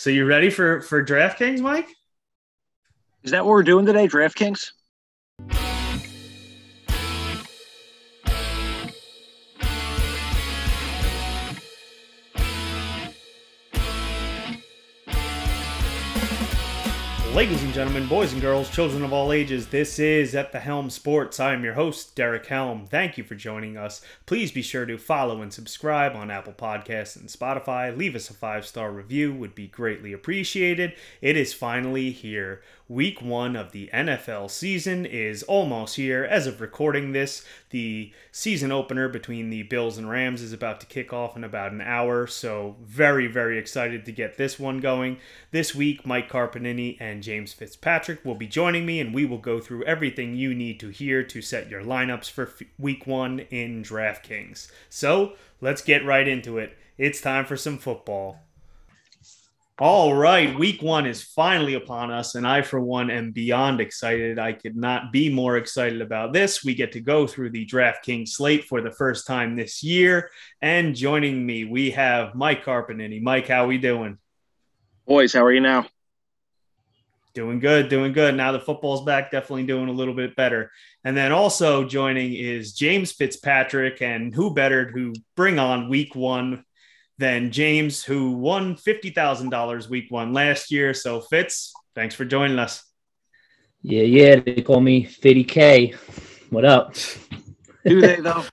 So you ready for for DraftKings, Mike? Is that what we're doing today, DraftKings? Ladies and gentlemen, boys and girls, children of all ages, this is At the Helm Sports. I am your host, Derek Helm. Thank you for joining us. Please be sure to follow and subscribe on Apple Podcasts and Spotify. Leave us a five star review, would be greatly appreciated. It is finally here. Week one of the NFL season is almost here. As of recording this, the season opener between the Bills and Rams is about to kick off in about an hour, so very, very excited to get this one going. This week, Mike Carpanini and James Fitzpatrick will be joining me, and we will go through everything you need to hear to set your lineups for week one in DraftKings. So let's get right into it. It's time for some football. All right, week one is finally upon us, and I, for one, am beyond excited. I could not be more excited about this. We get to go through the DraftKings slate for the first time this year, and joining me, we have Mike Carpanini. Mike, how are we doing? Boys, how are you now? Doing good, doing good. Now the football's back, definitely doing a little bit better. And then also joining is James Fitzpatrick, and who better to bring on week one than James, who won $50,000 week one last year. So, Fitz, thanks for joining us. Yeah, yeah. They call me Fitty K. What up? Do they, though?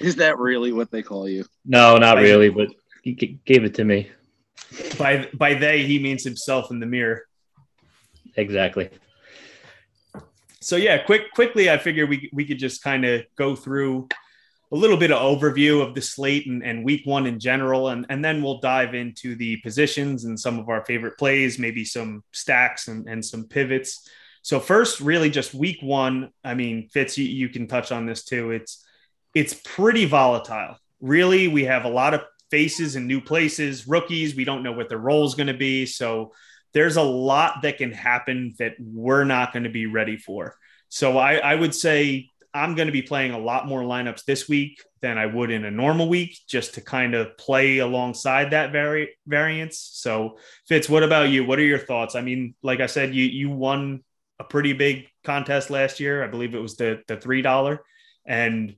Is that really what they call you? No, not really, but he gave it to me. By, by they, he means himself in the mirror. Exactly. So yeah, quick quickly, I figure we we could just kind of go through a little bit of overview of the slate and, and week one in general, and, and then we'll dive into the positions and some of our favorite plays, maybe some stacks and, and some pivots. So first, really just week one. I mean, Fitz, you, you can touch on this too. It's it's pretty volatile. Really, we have a lot of faces in new places, rookies. We don't know what their role is going to be. So there's a lot that can happen that we're not going to be ready for. So I, I would say I'm going to be playing a lot more lineups this week than I would in a normal week just to kind of play alongside that vari- variance. So, Fitz, what about you? What are your thoughts? I mean, like I said, you you won a pretty big contest last year. I believe it was the the three dollar, and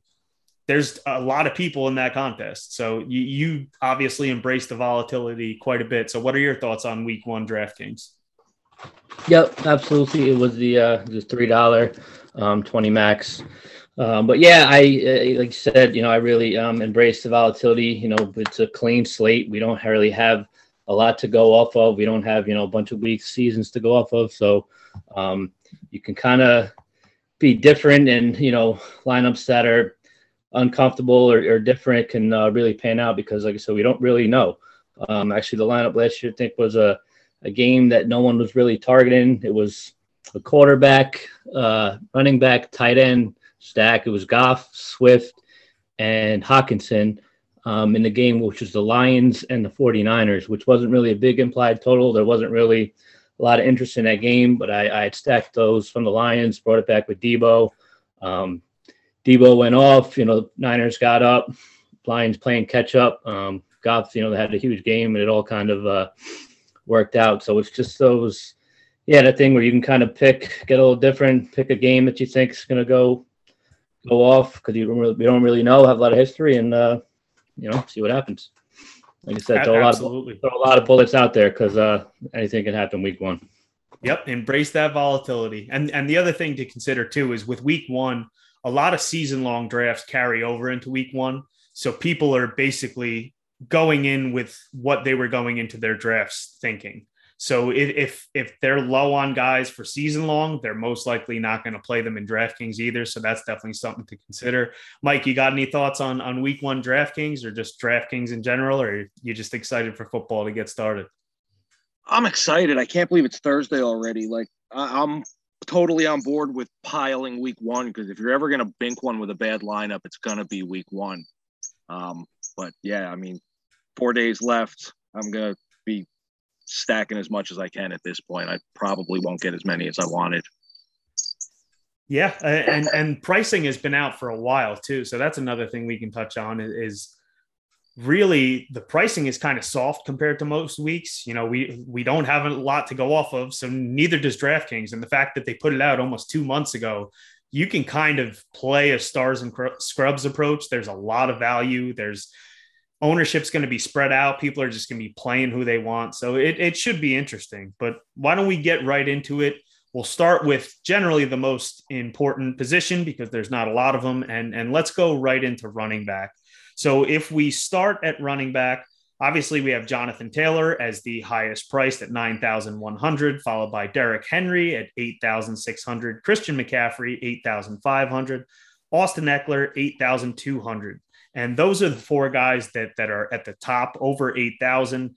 there's a lot of people in that contest. So you you obviously embrace the volatility quite a bit. So, what are your thoughts on Week One DraftKings? Yep, absolutely. It was the uh, the three dollar um, 20 max. Um, but yeah, I uh, like said, you know, I really um, embrace the volatility. You know, it's a clean slate. We don't really have a lot to go off of. We don't have you know a bunch of weeks, seasons to go off of. So um, you can kind of be different, and you know, lineups that are uncomfortable or, or different can uh, really pan out because, like I said, we don't really know. Um, actually, the lineup last year, I think, was a a game that no one was really targeting. It was a quarterback, uh, running back, tight end stack. It was Goff, Swift, and Hockenson um, in the game, which was the Lions and the 49ers, which wasn't really a big implied total. There wasn't really a lot of interest in that game, but I, I had stacked those from the Lions, brought it back with Deebo. Um, Deebo went off, you know, Niners got up, Lions playing catch up. Um, Goff, you know, they had a huge game and it all kind of uh, worked out. So it's just those yeah, that thing where you can kind of pick, get a little different, pick a game that you think is going to go go off because you don't really, we don't really know, have a lot of history, and uh, you know, see what happens. Like I said, throw a, lot of, throw a lot of bullets out there because uh, anything can happen week one. Yep, embrace that volatility. And and the other thing to consider too is with week one, a lot of season long drafts carry over into week one. So people are basically going in with what they were going into their drafts thinking. So if if they're low on guys for season long, they're most likely not going to play them in DraftKings either. So that's definitely something to consider. Mike, you got any thoughts on on Week One DraftKings or just DraftKings in general, or you just excited for football to get started? I'm excited. I can't believe it's Thursday already. Like I'm totally on board with piling Week One because if you're ever going to bink one with a bad lineup, it's going to be Week One. Um, but yeah, I mean, four days left. I'm gonna be stacking as much as I can at this point. I probably won't get as many as I wanted. Yeah, and and pricing has been out for a while too, so that's another thing we can touch on is really the pricing is kind of soft compared to most weeks. You know, we we don't have a lot to go off of, so neither does DraftKings. And the fact that they put it out almost two months ago, you can kind of play a stars and scrubs approach. There's a lot of value. There's ownership's going to be spread out. People are just going to be playing who they want. So it, it should be interesting. But why don't we get right into it? We'll start with generally the most important position because there's not a lot of them. And, and let's go right into running back. So if we start at running back, obviously we have Jonathan Taylor as the highest priced at 9,100, followed by Derrick Henry at 8,600, Christian McCaffrey, 8,500, Austin Ekeler, 8,200. And those are the four guys that, that are at the top over 8,000.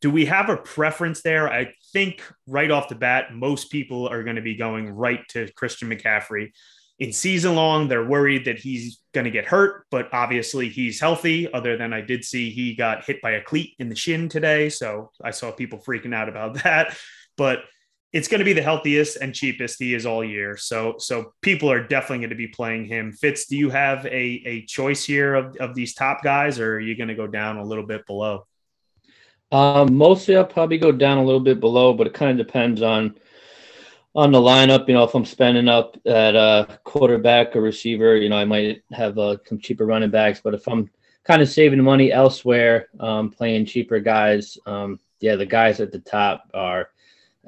Do we have a preference there? I think right off the bat, most people are going to be going right to Christian McCaffrey in season long. They're worried that he's going to get hurt, but obviously he's healthy. Other than I did see he got hit by a cleat in the shin today. So I saw people freaking out about that. But it's going to be the healthiest and cheapest he is all year. So so people are definitely going to be playing him. Fitz, do you have a, a choice here of, of these top guys, or are you going to go down a little bit below? Um, mostly I'll probably go down a little bit below, but it kind of depends on on the lineup, you know, if I'm spending up at a quarterback or receiver, you know, I might have uh, some cheaper running backs. But if I'm kind of saving money elsewhere, um, playing cheaper guys, um, yeah, the guys at the top are,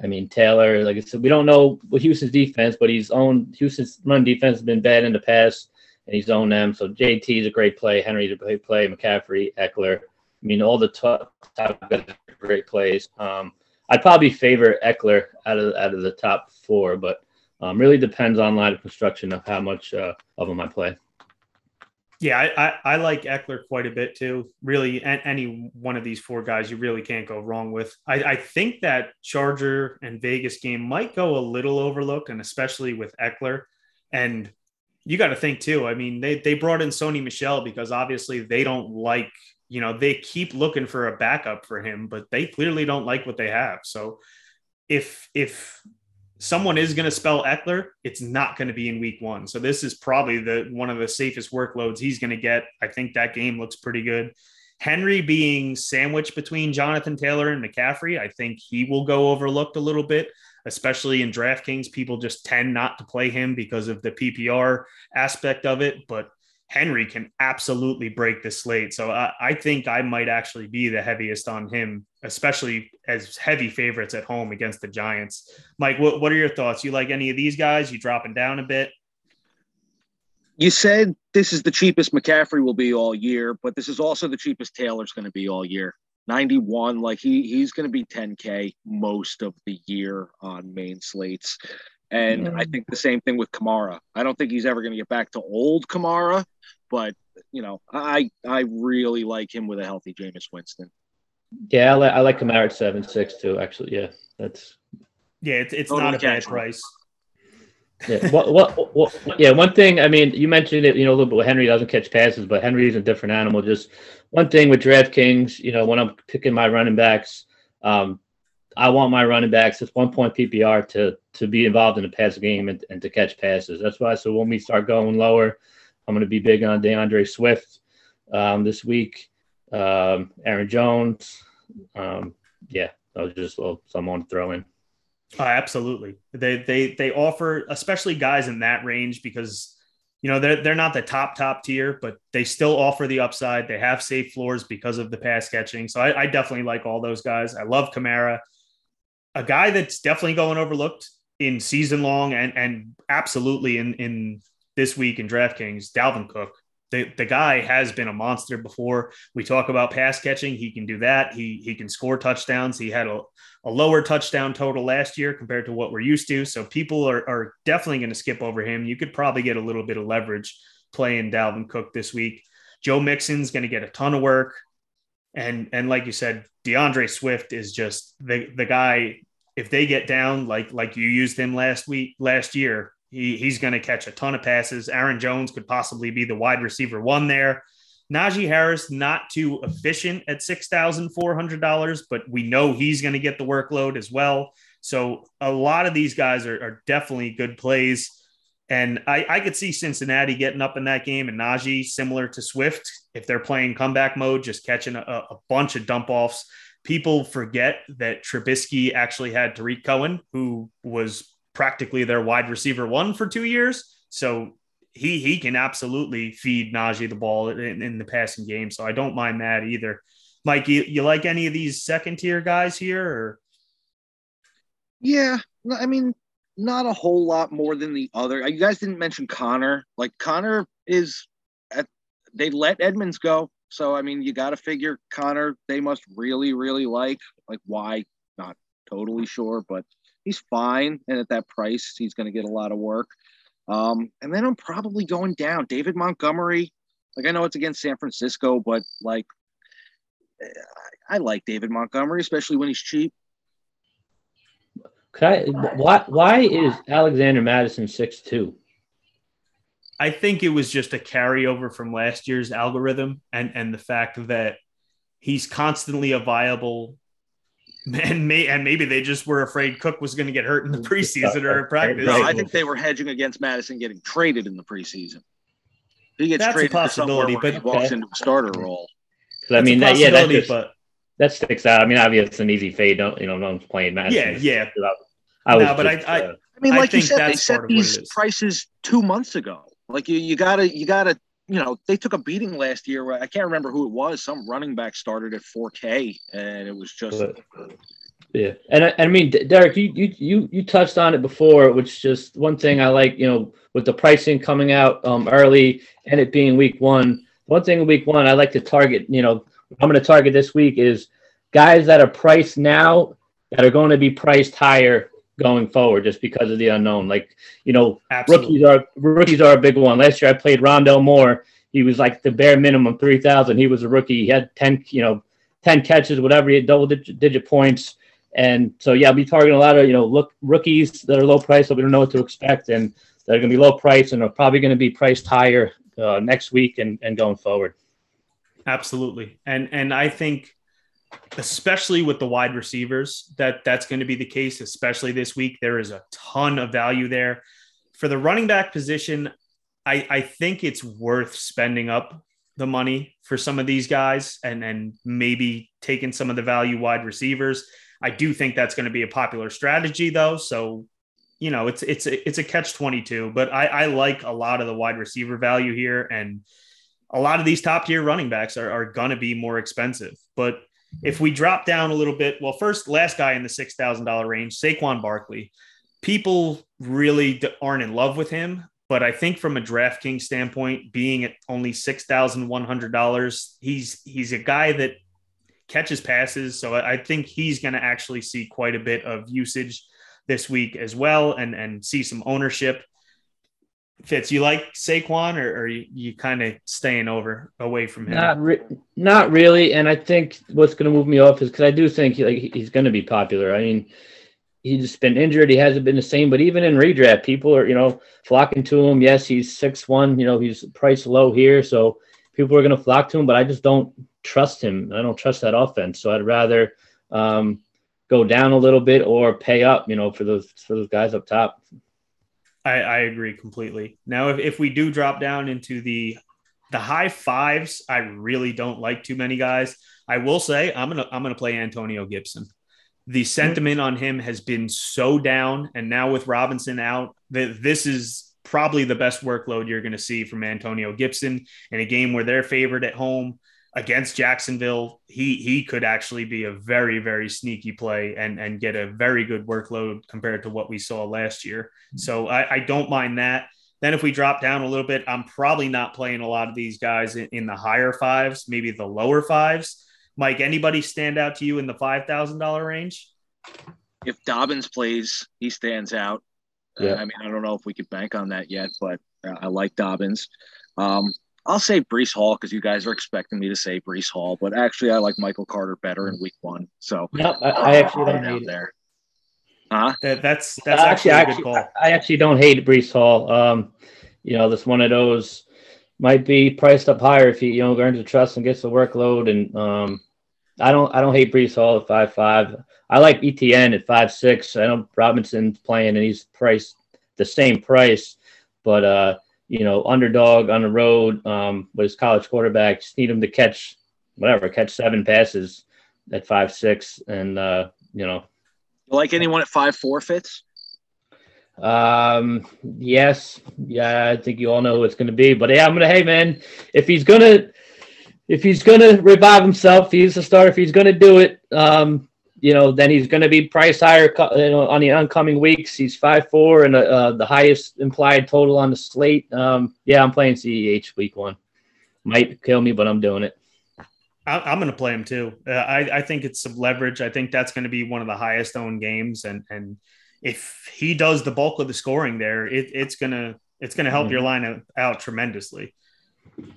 I mean, Taylor. Like I said, we don't know what Houston's defense, but he's owned Houston's run defense has been bad in the past, and he's owned them. So JT is a great play, Henry's a great play, McCaffrey, Ekeler. I mean, all the top, top guys are great plays. Um, I'd probably favor Ekeler out of out of the top four, but um, really depends on line of construction of how much uh, of them I play. Yeah, I, I, I, like Ekeler quite a bit too. Really, any one of these four guys you really can't go wrong with. I, I think that Charger and Vegas game might go a little overlooked, and especially with Ekeler. And you got to think too. I mean, they they brought in Sony Michel because obviously they don't like you know, they keep looking for a backup for him, but they clearly don't like what they have. So if if someone is going to spell Ekeler. it's not going to be in week one. So this is probably the one of the safest workloads he's going to get. I think that game looks pretty good. Henry being sandwiched between Jonathan Taylor and McCaffrey, I think he will go overlooked a little bit, especially in DraftKings. People just tend not to play him because of the PPR aspect of it. But Henry can absolutely break the slate. So I, I, think I might actually be the heaviest on him, especially as heavy favorites at home against the Giants. Mike, what, what are your thoughts? You like any of these guys? You dropping down a bit? You said this is the cheapest McCaffrey will be all year, but this is also the cheapest Taylor's going to be all year. 91, like he he's going to be 10K most of the year on main slates. And I think the same thing with Kamara. I don't think he's ever going to get back to old Kamara, but you know, I I really like him with a healthy Jameis Winston. Yeah, I like I like Kamara at seven six too. Actually, yeah, that's yeah, it's it's totally not a bad price. yeah. What, what, what, yeah. One thing, I mean, you mentioned it, you know, a little bit. Henry doesn't catch passes, but Henry's a different animal. Just one thing with DraftKings, you know, when I'm picking my running backs, um, I want my running backs at one point PPR to to be involved in the pass game and, and to catch passes. That's why. So when we start going lower, I'm going to be big on DeAndre Swift um, this week. Um, Aaron Jones. Um, yeah, that was just little someone to throw in. Oh, absolutely. They they they offer, especially guys in that range, because you know they're they're not the top top tier, but they still offer the upside. They have safe floors because of the pass catching. So I, I definitely like all those guys. I love Kamara a guy that's definitely going overlooked in season long and and absolutely in in this week in DraftKings, Dalvin Cook. The, the guy has been a monster before. We talk about pass catching. He can do that. He he can score touchdowns. He had a, a lower touchdown total last year compared to what we're used to. So people are, are definitely going to skip over him. You could probably get a little bit of leverage playing Dalvin Cook this week. Joe Mixon's going to get a ton of work. And and like you said, DeAndre Swift is just the the guy. If they get down like like you used him last week last year, he, he's going to catch a ton of passes. Aaron Jones could possibly be the wide receiver one there. Najee Harris not too efficient at six thousand four hundred dollars, but we know he's going to get the workload as well. So a lot of these guys are, are definitely good plays. And I, I, could see Cincinnati getting up in that game and Najee, similar to Swift, if they're playing comeback mode, just catching a, a bunch of dump offs. People forget that Trubisky actually had Tarik Cohen, who was practically their wide receiver one for two years. So he he can absolutely feed Najee the ball in, in the passing game. So I don't mind that either. Mike, you, you like any of these second tier guys here? Or? Yeah, I mean, not a whole lot more than the other. You guys didn't mention Conner. Like Conner is at they let Edmonds go. So I mean, you got to figure Conner. they must really really like. Like why? Not totally sure, but he's fine, and at that price, he's going to get a lot of work. Um, and then I'm probably going down. David Montgomery. Like I know it's against San Francisco, but like I like David Montgomery, especially when he's cheap. Could I, why why is Alexander Mattison six two? I think it was just a carryover from last year's algorithm and and the fact that he's constantly a viable and may and maybe they just were afraid Cook was going to get hurt in the preseason or practice. No, I think they were hedging against Mattison getting traded in the preseason. He gets That's traded a possibility, but he walks okay. into a starter role. I mean, that, yeah, that just, but that sticks out. I mean, obviously, it's an easy fade. Don't you know? No one's playing Mattison. Yeah, yeah. I was no, but just, I, I, uh, I mean, like you said, they set these prices two months ago. Like you, you gotta, you gotta, you know, they took a beating last year. I can't remember who it was. Some running back started at 4K, and it was just. But, yeah, and I, I mean, Derek, you, you you you touched on it before, which just one thing I like, you know, with the pricing coming out um, early and it being week one. One thing in week one, I like to target, you know, I'm going to target this week is guys that are priced now that are going to be priced higher going forward just because of the unknown. Like, you know, Absolutely. rookies are rookies are a big one. Last year I played Rondale Moore. He was like the bare minimum 3,000. He was a rookie. He had 10, you know, 10 catches, whatever, he had double digit, digit points. And so, yeah, I'll be targeting a lot of, you know, look rookies that are low price, so we don't know what to expect. And they're going to be low price and are probably going to be priced higher uh, next week and, and going forward. Absolutely. And, and I think especially with the wide receivers, that that's going to be the case, especially this week. There is a ton of value there. For the running back position, I, I think it's worth spending up the money for some of these guys and, and maybe taking some of the value wide receivers. I do think that's going to be a popular strategy though. So, you know, it's it's it's a catch 22, but I, I like a lot of the wide receiver value here. And a lot of these top tier running backs are, are going to be more expensive. But if we drop down a little bit, well, first, last guy in the $6,000 range, Saquon Barkley. People really aren't in love with him, but I think from a DraftKings standpoint, being at only $6,100, he's he's a guy that catches passes. So I think he's going to actually see quite a bit of usage this week as well and, and see some ownership. Fitz, you like Saquon, or, or are you, you kind of staying over away from him? Not, re- not really. And I think what's going to move me off is because I do think he, like he's going to be popular. I mean, he's been injured. He hasn't been the same. But even in redraft, people are you know flocking to him. Yes, he's six one. You know, he's priced low here, so people are going to flock to him. But I just don't trust him. I don't trust that offense. So I'd rather um, go down a little bit or pay up. You know, for those for those guys up top. I, I agree completely. Now, if, if we do drop down into the the high fives, I really don't like too many guys. I will say I'm gonna I'm gonna play Antonio Gibson. The hmm. sentiment on him has been so down, and now with Robinson out, that this is probably the best workload you're going to see from Antonio Gibson in a game where they're favored at home against Jacksonville, he he could actually be a very very sneaky play and and get a very good workload compared to what we saw last year. So I, I don't mind that. Then if we drop down a little bit, I'm probably not playing a lot of these guys in, in the higher fives, maybe the lower fives. Mike, anybody stand out to you in the five thousand dollar range? If Dobbins plays, he stands out. Yeah. Uh, I mean, I don't know if we could bank on that yet, but I like Dobbins. Um, I'll say Breece Hall because you guys are expecting me to say Breece Hall, but actually I like Michael Carter better in Week One. So no, I, I actually don't hate there. Huh? That, that's that's uh, actually, actually, a good call. I actually don't hate Breece Hall. Um, you know, this one of those might be priced up higher if he you know learns the trust and gets the workload. And um, I don't I don't hate Breece Hall at five five. I like ETN at five six. I know Robinson's playing and he's priced the same price, but uh, you know, underdog on the road um, with his college quarterback. Just need him to catch whatever, catch seven passes at five six, and uh, you know, like anyone at five four fits. Um, yes, yeah, I think you all know who it's going to be. But yeah, I'm gonna. Hey, man, if he's gonna, if he's gonna revive himself, he's a starter. If he's gonna do it, um, you know, then he's going to be priced higher you know, on the oncoming weeks. He's five four and uh, uh, the highest implied total on the slate. Um, yeah, I'm playing CEH week one. Might kill me, but I'm doing it. I'm going to play him too. Uh, I, I think it's some leverage. I think that's going to be one of the highest owned games, and and if he does the bulk of the scoring there, it, it's gonna it's gonna help mm-hmm. your line out, out tremendously.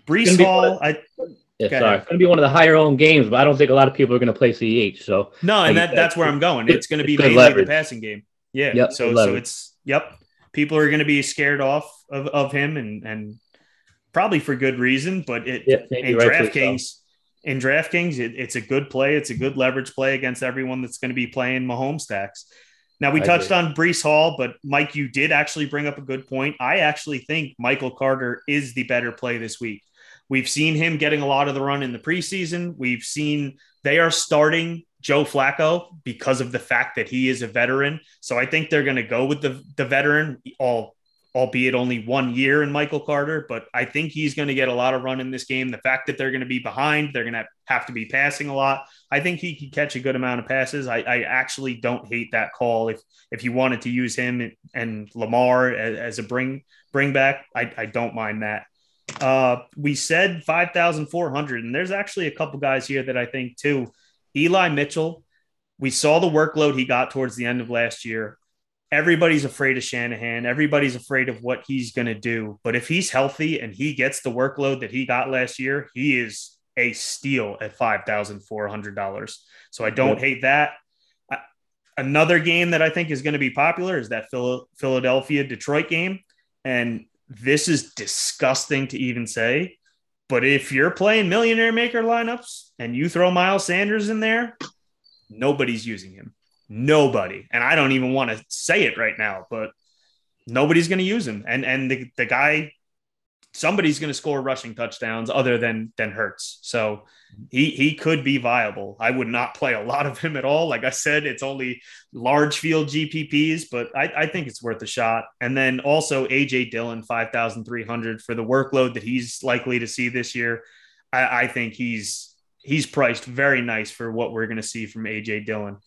Breece Hall, I yeah, sorry. It's going to be one of the higher owned games, but I don't think a lot of people are going to play CEH. So no, and that, that's where I'm going. It's going to be mainly leverage. the passing game. Yeah. Yep, so so it's yep. People are going to be scared off of, of him, and and probably for good reason. But it yep, in DraftKings, in DraftKings, it, it's a good play. It's a good leverage play against everyone that's going to be playing Mahomes stacks. Now we I touched agree. on Breece Hall, but Mike, you did actually bring up a good point. I actually think Michael Carter is the better play this week. We've seen him getting a lot of the run in the preseason. We've seen they are starting Joe Flacco because of the fact that he is a veteran. So I think they're going to go with the, the veteran, all, albeit only one year in Michael Carter. But I think he's going to get a lot of run in this game. The fact that they're going to be behind, they're going to have to be passing a lot. I think he can catch a good amount of passes. I, I actually don't hate that call. If if you wanted to use him and Lamar as, as a bring bring back, I, I don't mind that. Uh, we said 5,400, and there's actually a couple guys here that I think too. Eli Mitchell, we saw the workload he got towards the end of last year. Everybody's afraid of Shanahan. Everybody's afraid of what he's going to do. But if he's healthy and he gets the workload that he got last year, he is a steal at $5,400. So I don't yep. hate that. Another game that I think is going to be popular is that Philadelphia Detroit game. And this is disgusting to even say. But if you're playing millionaire maker lineups and you throw Miles Sanders in there, nobody's using him. Nobody. And I don't even want to say it right now, but nobody's going to use him. And and the, the guy somebody's going to score rushing touchdowns other than than Hurts. So he he could be viable. I would not play a lot of him at all. Like I said, it's only large field GPPs, but I, I think it's worth a shot. And then also AJ Dillon, five thousand three hundred for the workload that he's likely to see this year. I, I think he's he's priced very nice for what we're going to see from AJ Dillon.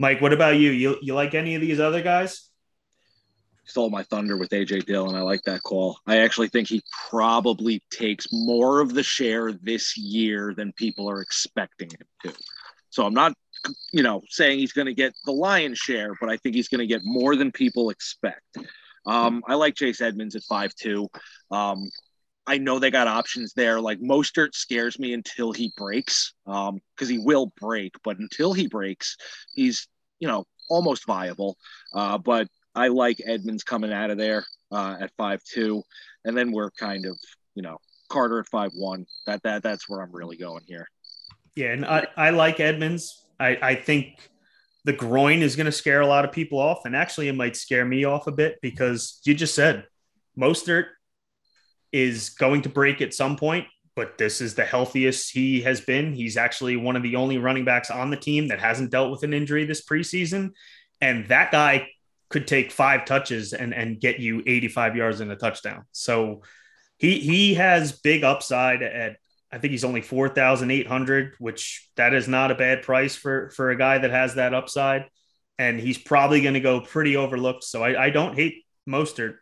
Mike, what about you? You you like any of these other guys? Stole my thunder with AJ Dillon. I like that call. I actually think he probably takes more of the share this year than people are expecting him to. So I'm not, you know, saying he's going to get the lion's share, but I think he's going to get more than people expect. Um, I like Chase Edmonds at five two. Um, I know they got options there. Like Mostert scares me until he breaks, because um, he will break. But until he breaks, he's you know almost viable. Uh, but I like Edmonds coming out of there uh, at five two, and then we're kind of you know Carter at five one. That that that's where I'm really going here. Yeah, and I, I like Edmonds. I, I think the groin is going to scare a lot of people off, and actually it might scare me off a bit because you just said Mostert is going to break at some point, but this is the healthiest he has been. He's actually one of the only running backs on the team that hasn't dealt with an injury this preseason, and that guy could take five touches and and get you 85 yards and a touchdown. So he he has big upside at I think he's only 4,800, which that is not a bad price for for a guy that has that upside. And he's probably going to go pretty overlooked. So I, I don't hate Mostert.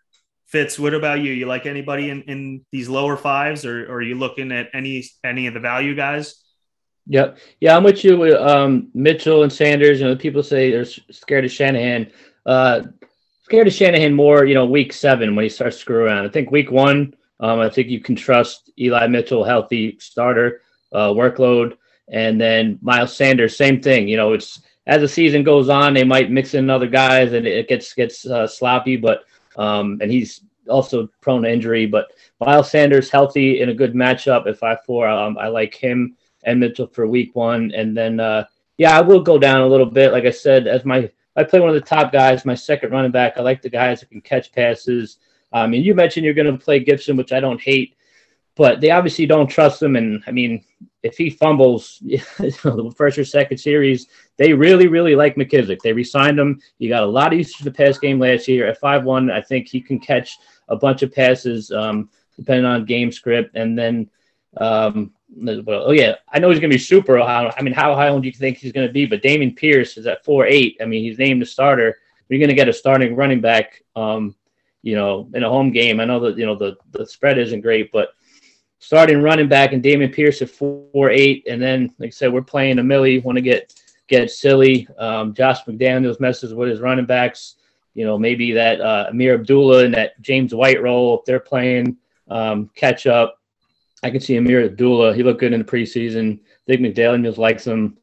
Fitz, what about you? You like anybody in, in these lower fives, or, or are you looking at any any of the value guys? Yep. Yeah, I'm with you with um, Mitchell and Sanders. You know, people say they're scared of Shanahan. Uh, scared of Shanahan more, you know, week seven when he starts screw around. I think week one, um, I think you can trust Eli Mitchell, healthy starter, uh, workload, and then Miles Sanders, same thing. You know, it's as the season goes on, they might mix in other guys, and it gets gets uh, sloppy. But um, and he's also prone to injury. But Miles Sanders, healthy in a good matchup at five four. Um, I like him and Mitchell for week one, and then uh, yeah, I will go down a little bit. Like I said, as my I play one of the top guys, my second running back. I like the guys that can catch passes. I mean, you mentioned you're going to play Gibson, which I don't hate, but they obviously don't trust him. And I mean, if he fumbles the first or second series, they really, really like McKissic. They re-signed him. He got a lot of usage in the pass game last year. At five one, I think he can catch a bunch of passes, um, depending on game script. And then, um, oh yeah, I know he's going to be super high. I mean, how high do you think he's going to be? But Dameon Pierce is at four eight. I mean, he's named the starter. You're going to get a starting running back, um, you know, in a home game. I know that you know the the spread isn't great, but starting running back and Dameon Pierce at four eight, and then like I said, we're playing a Millie. Want to get get silly. Um, Josh McDaniels messes with his running backs. You know, maybe that uh, Ameer Abdullah and that James White role if they're playing um, catch up. I can see Ameer Abdullah. He looked good in the preseason. I think McDaniels likes him.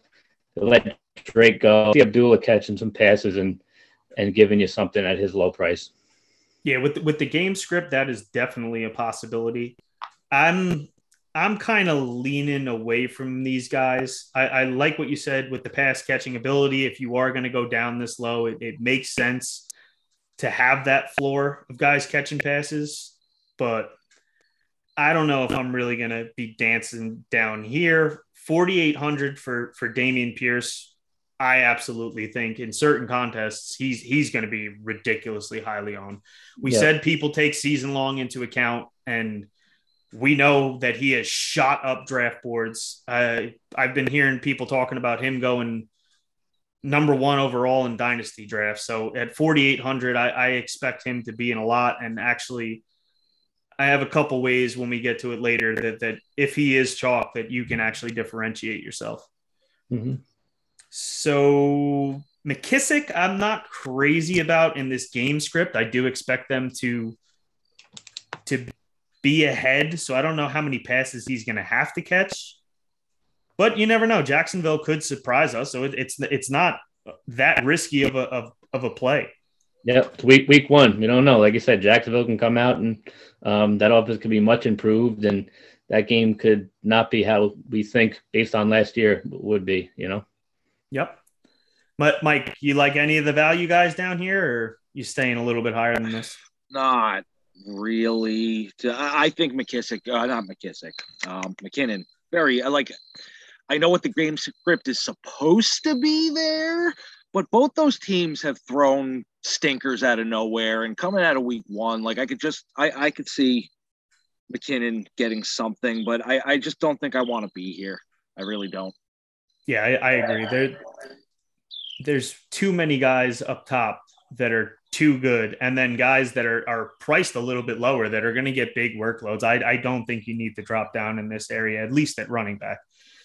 Let Drake go. See Abdullah catching some passes and and giving you something at his low price. Yeah, with with the game script, that is definitely a possibility. I'm I'm kind of leaning away from these guys. I, I, like what you said with the pass catching ability. If you are going to go down this low, it, it, makes sense to have that floor of guys catching passes. But I don't know if I'm really going to be dancing down here. 4,800 for for Dameon Pierce. I absolutely think in certain contests he's he's going to be ridiculously highly on. We yeah. said people take season long into account and we know that he has shot up draft boards. Uh, I've been hearing people talking about him going number one overall in dynasty drafts. So at 4,800, I, I, expect him to be in a lot. And actually, I have a couple ways when we get to it later that, that if he is chalk, that you can actually differentiate yourself. Mm-hmm. So McKissic, I'm not crazy about in this game script. I do expect them to to be ahead. So I don't know how many passes he's going to have to catch. But you never know. Jacksonville could surprise us. So it, it's it's not that risky of a of, of a play. Yeah, week week one. You don't know. Like I said, Jacksonville can come out and um, that offense could be much improved, and that game could not be how we think based on last year would be. You know. Yep. But Mike, you like any of the value guys down here, or you staying a little bit higher than this? Not really. I think McKissic, uh, not McKissic, um, McKinnon. Very I like. I know what the game script is supposed to be there, but both those teams have thrown stinkers out of nowhere and coming out of week one. Like I could just, I, I could see McKinnon getting something, but I, I just don't think I want to be here. I really don't. Yeah, I, I agree. There, there's too many guys up top that are too good, and then guys that are are priced a little bit lower that are going to get big workloads. I, I don't think you need to drop down in this area, at least at running back.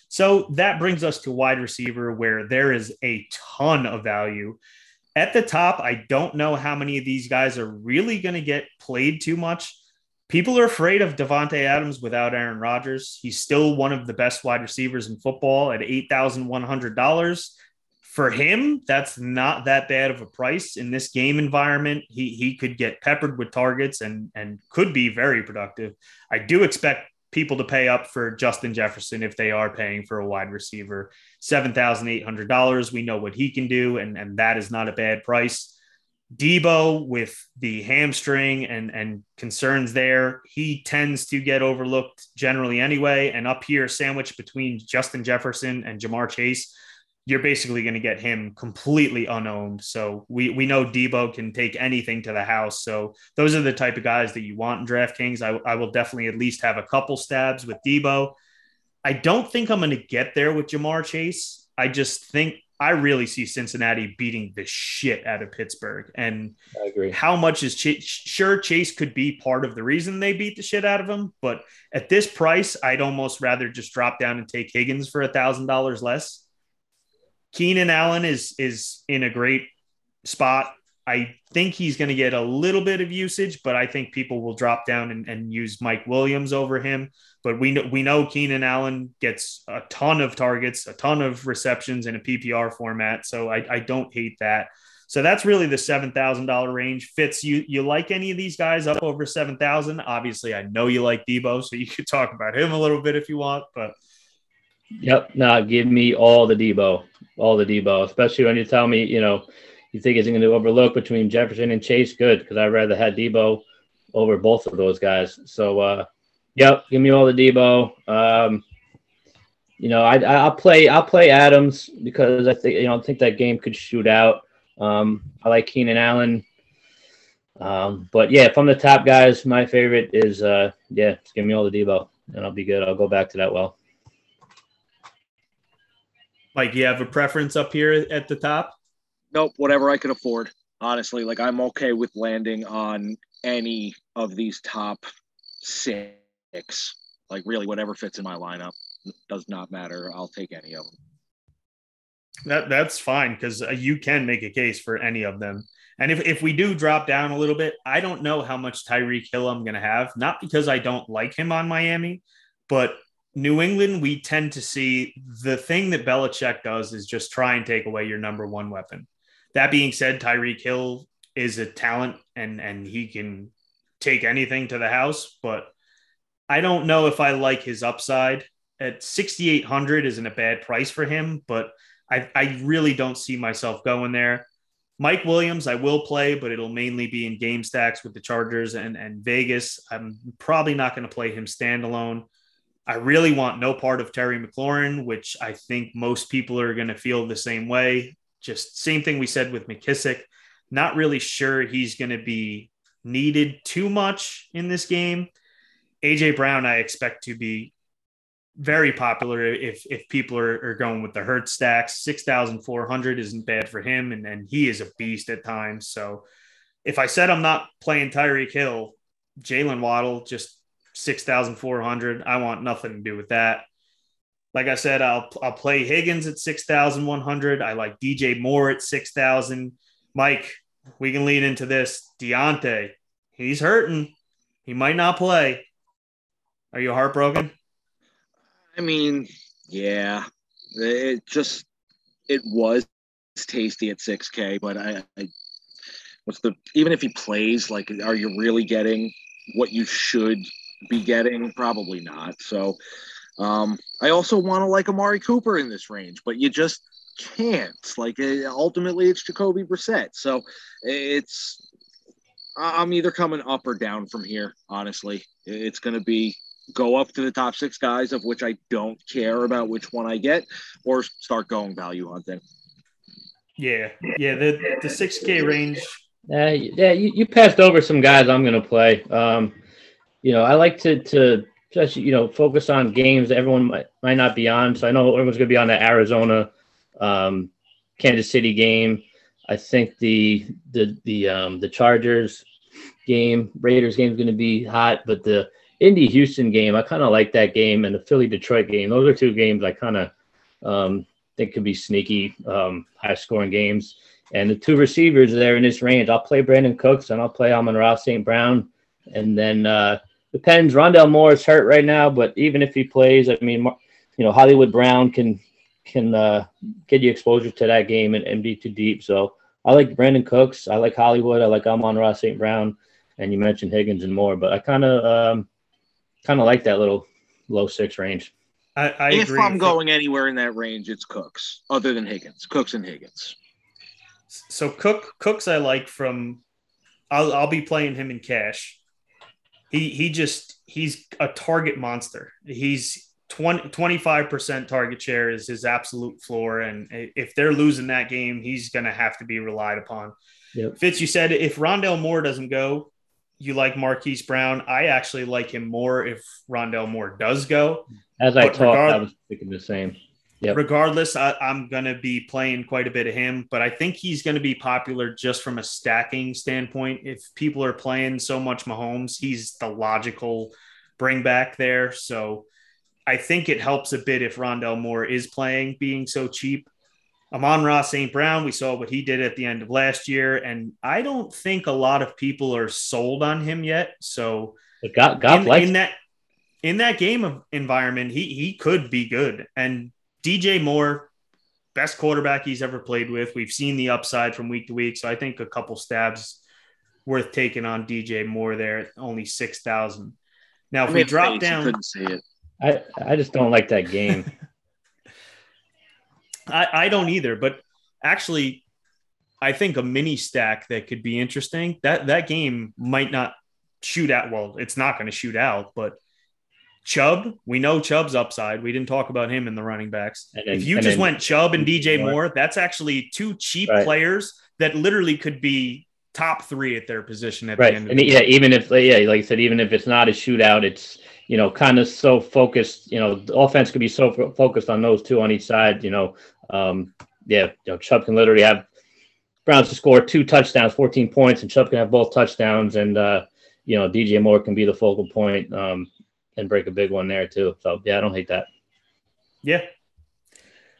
So that brings us to wide receiver, where there is a ton of value. At the top, I don't know how many of these guys are really going to get played too much. People are afraid of Davante Adams without Aaron Rodgers. He's still one of the best wide receivers in football at $8,100 for him, that's not that bad of a price in this game environment. He he could get peppered with targets and and could be very productive. I do expect people to pay up for Justin Jefferson if they are paying for a wide receiver. Seven thousand eight hundred dollars. We know what he can do, and and that is not a bad price. Deebo with the hamstring and and concerns there, he tends to get overlooked generally anyway. And up here, sandwiched between Justin Jefferson and Ja'Marr Chase you're basically going to get him completely unowned. So we we know Deebo can take anything to the house. So those are the type of guys that you want in DraftKings. I, I will definitely at least have a couple stabs with Deebo. I don't think I'm going to get there with Ja'Marr Chase. I just think I really see Cincinnati beating the shit out of Pittsburgh. And I agree. How much is Chase? Sure, Chase could be part of the reason they beat the shit out of him, but at this price, I'd almost rather just drop down and take Higgins for a thousand dollars less Keenan Allen is is in a great spot. I think he's going to get a little bit of usage, but I think people will drop down and, and use Mike Williams over him. But we know we know Keenan Allen gets a ton of targets, a ton of receptions in a PPR format. So I, I don't hate that. So that's really the seven thousand dollar range. Fitz, you you like any of these guys up over seven thousand? Obviously, I know you like Deebo, so you could talk about him a little bit if you want. But Yep. Now give me all the Deebo, all the Deebo, especially when you tell me, you know, you think he's going to overlook between Jefferson and Chase. Good, because I'd rather have Deebo over both of those guys. So, uh, yep, give me all the Deebo. Um, you know, I, I'll play I'll play Adams because I think you know I think that game could shoot out. Um, I like Keenan Allen. Um, but yeah, from the top guys, my favorite is uh, yeah, just give me all the Deebo and I'll be good. I'll go back to that well. Mike, do you have a preference up here at the top? Nope, whatever I can afford. Honestly, like I'm okay with landing on any of these top six. Like really, whatever fits in my lineup does not matter. I'll take any of them. That that's fine because uh, you can make a case for any of them. And if, if we do drop down a little bit, I don't know how much Tyreek Hill I'm going to have. Not because I don't like him on Miami, but New England, we tend to see the thing that Belichick does is just try and take away your number one weapon. That being said, Tyreek Hill is a talent and and he can take anything to the house, but I don't know if I like his upside. At 6800 isn't a bad price for him, but I, I really don't see myself going there. Mike Williams, I will play, but it'll mainly be in game stacks with the Chargers and, and Vegas. I'm probably not going to play him standalone. I really want no part of Terry McLaurin, which I think most people are going to feel the same way. Just same thing we said with McKissic. Not really sure he's going to be needed too much in this game. AJ Brown, I expect to be very popular if if people are, are going with the Hurt stacks. Six thousand four hundred isn't bad for him, and and he is a beast at times. So if I said I'm not playing Tyreek Hill, Jaylen Waddle just six thousand four hundred. I want nothing to do with that. Like I said, I'll I'll play Higgins at six thousand one hundred. I like DJ Moore at six thousand. Mike, we can lead into this. Diontae, he's hurting. He might not play. Are you heartbroken? I mean, yeah, it just it was tasty at 6K, but I, I what's the even if he plays, like, are you really getting what you should be getting? Probably not. So, um, I also want to like Amari Cooper in this range, but you just can't. Like, uh, ultimately, it's Jacoby Brissett. So, it's I'm either coming up or down from here. Honestly, it's going to be go up to the top six guys, of which I don't care about which one I get, or start going value hunting. Yeah, yeah, the the six K range. Uh, yeah, you, you passed over some guys I'm going to play. Um, you know, I like to to just you know focus on games that everyone might, might not be on. So I know everyone's going to be on the Arizona, um, Kansas City game. I think the the the um, the Chargers game, Raiders game is going to be hot, but the Indy Houston game, I kind of like that game, and the Philly Detroit game. Those are two games I kind of um, think could be sneaky, um, high scoring games. And the two receivers there in this range, I'll play Brandin Cooks and I'll play Amon-Ra St. Brown. And then uh, depends. Rondale Moore is hurt right now, but even if he plays, I mean, you know, Hollywood Brown can can uh, get you exposure to that game and, and be too deep. So I like Brandin Cooks. I like Hollywood. I like Amon-Ra St. Brown. And you mentioned Higgins and more, but I kind of um, kind of like that little low six range. I, I if agree. I'm going anywhere in that range, it's Cooks, other than Higgins. Cooks and Higgins. So Cook Cooks I like from I'll I'll be playing him in cash. He he just he's a target monster. He's 25% target share is his absolute floor. And if they're losing that game, he's going to have to be relied upon. Yep. Fitz, you said if Rondale Moore doesn't go, you like Marquise Brown. I actually like him more if Rondale Moore does go. As I talked, regard- I was thinking the same. Yep. Regardless, I, am going to be playing quite a bit of him, but I think he's going to be popular just from a stacking standpoint. If people are playing so much Mahomes, he's the logical bring back there. So I think it helps a bit if Rondale Moore is playing, being so cheap. Amon-Ra St. Brown, we saw what he did at the end of last year, and I don't think a lot of people are sold on him yet. So God, God in, in that in that game of environment, he he could be good. And DJ Moore, best quarterback he's ever played with. We've seen the upside from week to week, so I think a couple stabs worth taking on DJ Moore there, only six thousand. Now, if I mean, we drop down, couldn't see it. I I just don't like that game. I, I don't either, but actually, I think a mini stack that could be interesting. That that game might not shoot out. Well, it's not going to shoot out, but Chubb, we know Chubb's upside. We didn't talk about him in the running backs. Then, if you just then, went Chubb and DJ Moore, that's actually two cheap right. players that literally could be top three at their position at right. the end. And yeah, even if yeah, like I said, even if it's not a shootout, it's you know kind of so focused. You know, the offense could be so focused on those two on each side. You know, um, yeah, you know, Chubb can literally have Browns to score two touchdowns, 14 points, and Chubb can have both touchdowns, and uh, you know DJ Moore can be the focal point. Um, and break a big one there too. So yeah, I don't hate that. Yeah.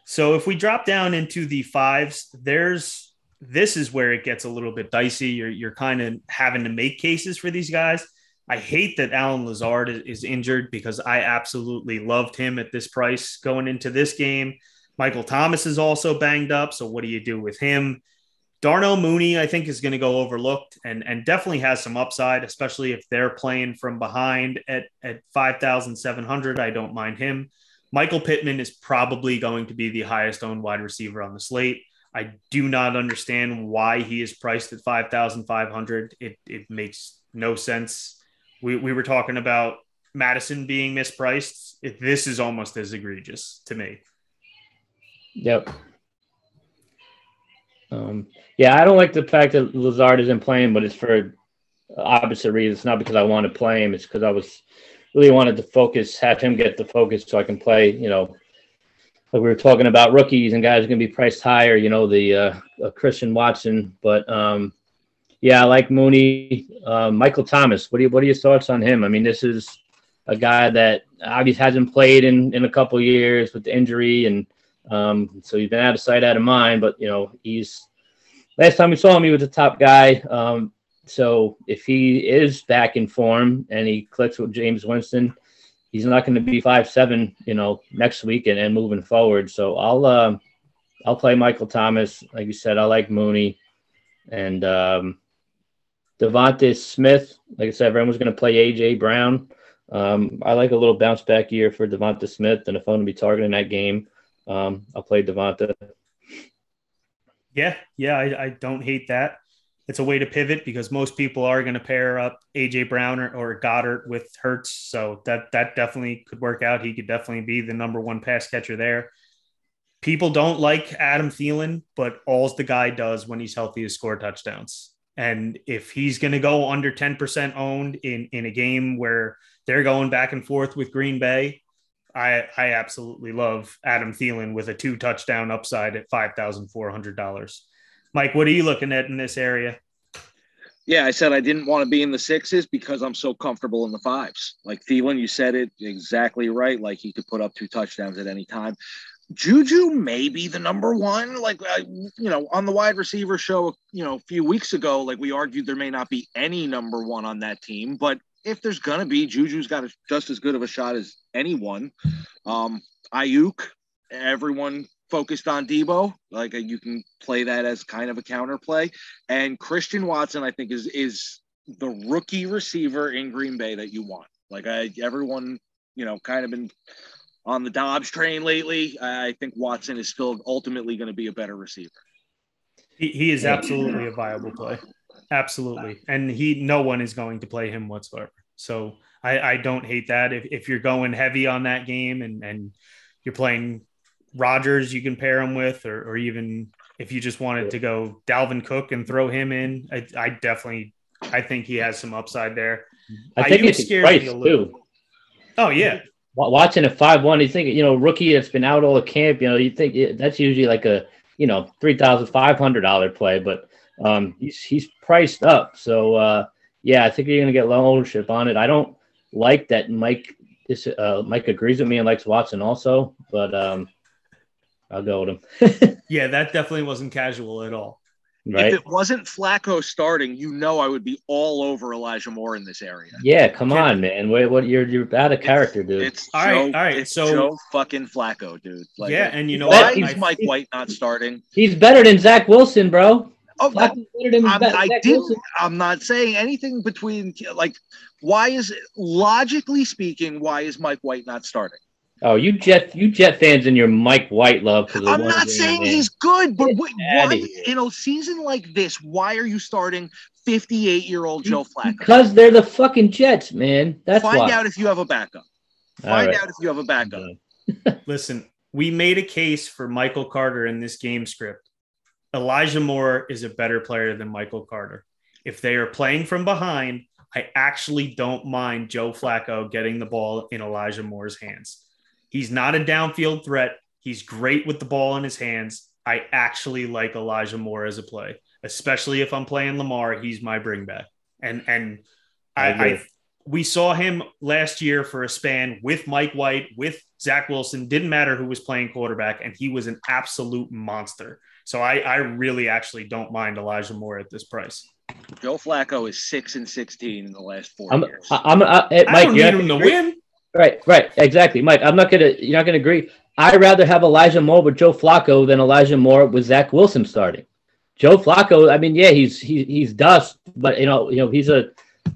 So if we drop down into the fives, there's this is where it gets a little bit dicey. You're you're kind of having to make cases for these guys. I hate that Allen Lazard is injured because I absolutely loved him at this price going into this game. Michael Thomas is also banged up. So what do you do with him? Darnell Mooney, I think, is going to go overlooked and, and definitely has some upside, especially if they're playing from behind at, at 5,700. I don't mind him. Michael Pittman is probably going to be the highest owned wide receiver on the slate. I do not understand why he is priced at 5,500. It, it makes no sense. We, we were talking about Mattison being mispriced. It, this is almost as egregious to me. Yep. Um, yeah, I don't like the fact that Lazard isn't playing, but it's for opposite reasons. It's not because I want to play him; it's because I was really wanted to focus, have him get the focus, so I can play. You know, like we were talking about rookies and guys are going to be priced higher. You know, the uh, uh, Christian Watson, but um, yeah, I like Mooney, uh, Michael Thomas. What do you, what are your thoughts on him? I mean, this is a guy that obviously hasn't played in in a couple years with the injury and um, so he's been out of sight, out of mind. But you know, he's last time we saw him, he was a top guy. Um, so if he is back in form and he clicks with Jameis Winston, he's not going to be five seven, you know, next week and, and moving forward. So I'll uh, I'll play Michael Thomas. Like you said, I like Mooney and um, DeVonta Smith. Like I said, everyone's going to play AJ Brown. Um, I like a little bounce back year for DeVonta Smith, and if I'm going to be targeting that game, um, I'll play DeVonta. Yeah, yeah, I, I, don't hate that. It's a way to pivot because most people are going to pair up AJ Brown or, or Goedert with Hurts, so that that definitely could work out. He could definitely be the number one pass catcher there. People don't like Adam Thielen, but all the guy does when he's healthy is score touchdowns. And if he's going to go under 10% owned in, in a game where they're going back and forth with Green Bay, I I absolutely love Adam Thielen with a two touchdown upside at five thousand four hundred dollars. Mike, what are you looking at in this area? Yeah, I said I didn't want to be in the sixes because I'm so comfortable in the fives. Like Thielen, you said it exactly right. Like he could put up two touchdowns at any time. Juju may be the number one. Like, you know, on the wide receiver show, you know, a few weeks ago, like we argued there may not be any number one on that team, but if there's gonna be, Juju's got a, just as good of a shot as anyone. Um, Aiyuk, everyone focused on Deebo. Like uh, you can play that as kind of a counterplay. And Christian Watson, I think, is is the rookie receiver in Green Bay that you want. Like I, everyone, you know, kind of been on the Doubs train lately. I think Watson is still ultimately going to be a better receiver. He, he is absolutely a viable play. Absolutely. And he no one is going to play him whatsoever. So I, I don't hate that. If, if you're going heavy on that game and, and you're playing Rodgers, you can pair him with, or, or even if you just wanted to go Dalvin Cook and throw him in, I, I definitely I think he has some upside there. I think it's scares me a little. Too. Oh yeah. Watching a five one, you think you know rookie that's been out all the camp. You know, you think that's usually like a you know three thousand five hundred dollar play, but um, he's he's priced up. So uh, yeah, I think you're going to get low ownership on it. I don't like that Mike is uh, Mike agrees with me and likes Watson also, but um, I'll go with him. yeah, that definitely wasn't casual at all. Right? If it wasn't Flacco starting, you know I would be all over Elijah Moore in this area. Yeah, come on, man. Wait, what you're you're out of character, dude. It's all right, all right. so Joe fucking Flacco, dude. Like, yeah, and you know why is Mike White not starting? He's better than Zach Wilson, bro. Oh, I, I didn't. I'm not saying anything between like. Why is logically speaking? Why is Mike White not starting? Oh, you Jet, you Jet fans and your Mike White love. I'm not saying he's good, but wh- why in a season like this? Why are you starting 58 year old Joe Flacco? Because they're the fucking Jets, man. That's find why. out if you have a backup. Find right. out if you have a backup. Listen, we made a case for Michael Carter in this game script. Elijah Moore is a better player than Michael Carter. If they are playing from behind, I actually don't mind Joe Flacco getting the ball in Elijah Moore's hands. He's not a downfield threat. He's great with the ball in his hands. I actually like Elijah Moore as a play, especially if I'm playing Lamar. He's my bring back. And and I, I we saw him last year for a span with Mike White, with Zach Wilson. Didn't matter who was playing quarterback, and he was an absolute monster. So I, I really actually don't mind Elijah Moore at this price. Joe Flacco is six and sixteen in the last 4 I'm, years. I'm, uh, eh, I, Mike, I don't need him to win. Right, right, exactly, Mike. I'm not gonna. You're not gonna agree. I'd rather have Elijah Moore with Joe Flacco than Elijah Moore with Zach Wilson starting. Joe Flacco. I mean, yeah, he's he, he's dust, but you know, you know, he's a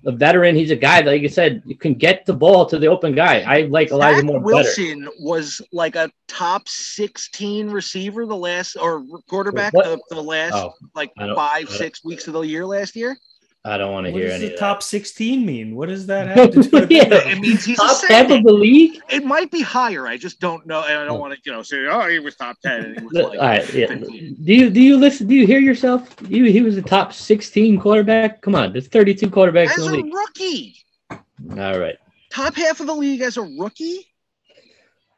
a veteran. He's a guy that, like you said, you can get the ball to the open guy. I like Zach Elijah Moore Wilson better. was like a top 16 receiver the last or quarterback the, the, last oh, like five, six weeks of the year last year. I don't want to hear any. What does the top 16 mean? What does that have to do with yeah. it? means he's top 10 of the league. It might be higher. I just don't know. And I don't oh. want to, you know, say, oh, he was top 10. And he was like All right, yeah. Do you do you listen? Do you hear yourself? You he was a top 16 quarterback. Come on, there's 32 quarterbacks as in the a league. rookie. All right. Top half of the league as a rookie.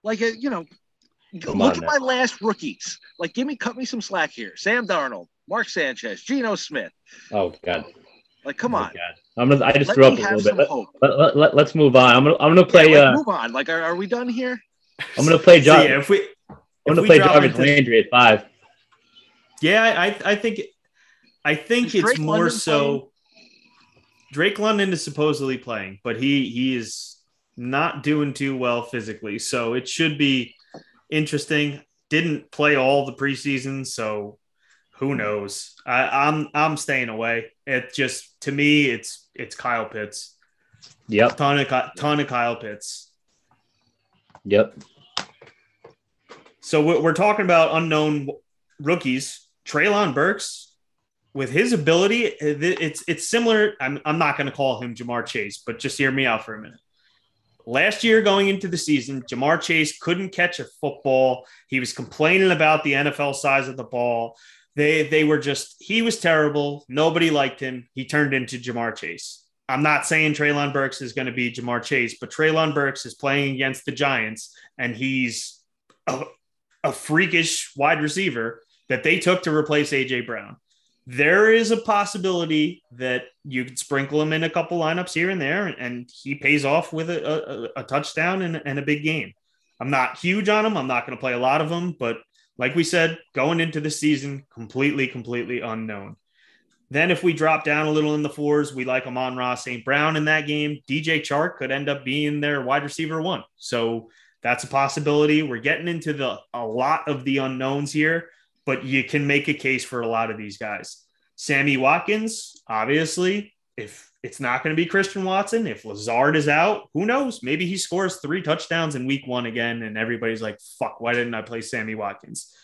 Like a, you know, Come look at now. my last rookies. Like, give me, cut me some slack here. Sam Darnold, Mark Sanchez, Geno Smith. Oh God. Like, come on. I'm gonna. I just let threw up a little bit. Let, let, let, us move on. I'm gonna. I'm gonna play. Yeah, uh, move on. Like, are, are we done here? I'm gonna play John. yeah, if we. I'm gonna play Jarvis Landry at five. Yeah, I. I think. I think it's more London so. Playing? Drake London is supposedly playing, but he he is not doing too well physically, so it should be interesting. Didn't play all the preseason, so who knows? I, I'm I'm staying away. It just to me, it's it's Kyle Pitts. Yep. Ton of ton of Kyle Pitts. Yep. So we're talking about unknown rookies. Treylon Burks, with his ability, it's it's similar. I'm I'm not going to call him Ja'Marr Chase, but just hear me out for a minute. Last year, going into the season, Ja'Marr Chase couldn't catch a football. He was complaining about the NFL size of the ball. They they were just he was terrible. Nobody liked him. He turned into Ja'Marr Chase. I'm not saying Treylon Burks is going to be Ja'Marr Chase, but Treylon Burks is playing against the Giants, and he's a, a freakish wide receiver that they took to replace AJ Brown. There is a possibility that you could sprinkle him in a couple lineups here and there, and he pays off with a, a, a touchdown and, and a big game. I'm not huge on him. I'm not going to play a lot of them, but like we said, going into the season, completely, completely unknown. Then, if we drop down a little in the fours, we like Amon-Ra St. Brown in that game. DJ Chark could end up being their wide receiver one. So that's a possibility. We're getting into the a lot of the unknowns here, but you can make a case for a lot of these guys. Sammy Watkins, obviously, if it's not going to be Christian Watson, if Lazard is out, who knows? Maybe he scores three touchdowns in week one again, and everybody's like, fuck, why didn't I play Sammy Watkins?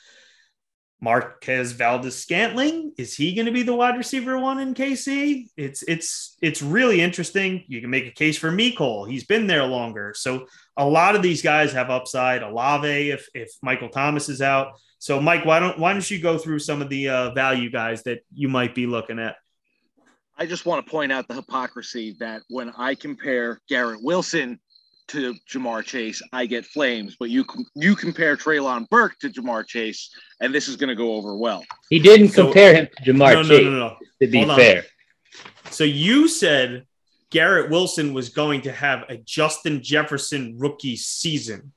Marquez Valdes-Scantling, is he going to be the wide receiver one in KC? It's it's it's really interesting. You can make a case for Mecole. He's been there longer. So a lot of these guys have upside. Olave, if if Michael Thomas is out. So Mike, why don't why don't you go through some of the uh, value guys that you might be looking at? I just want to point out the hypocrisy that when I compare Garrett Wilson to Ja'Marr Chase, I get flames. But you you compare Treylon Burke to Ja'Marr Chase, and this is going to go over well. He didn't so, compare him to Jamar no, Chase. No, no, no, To be Hold fair, on. so you said Garrett Wilson was going to have a Justin Jefferson rookie season.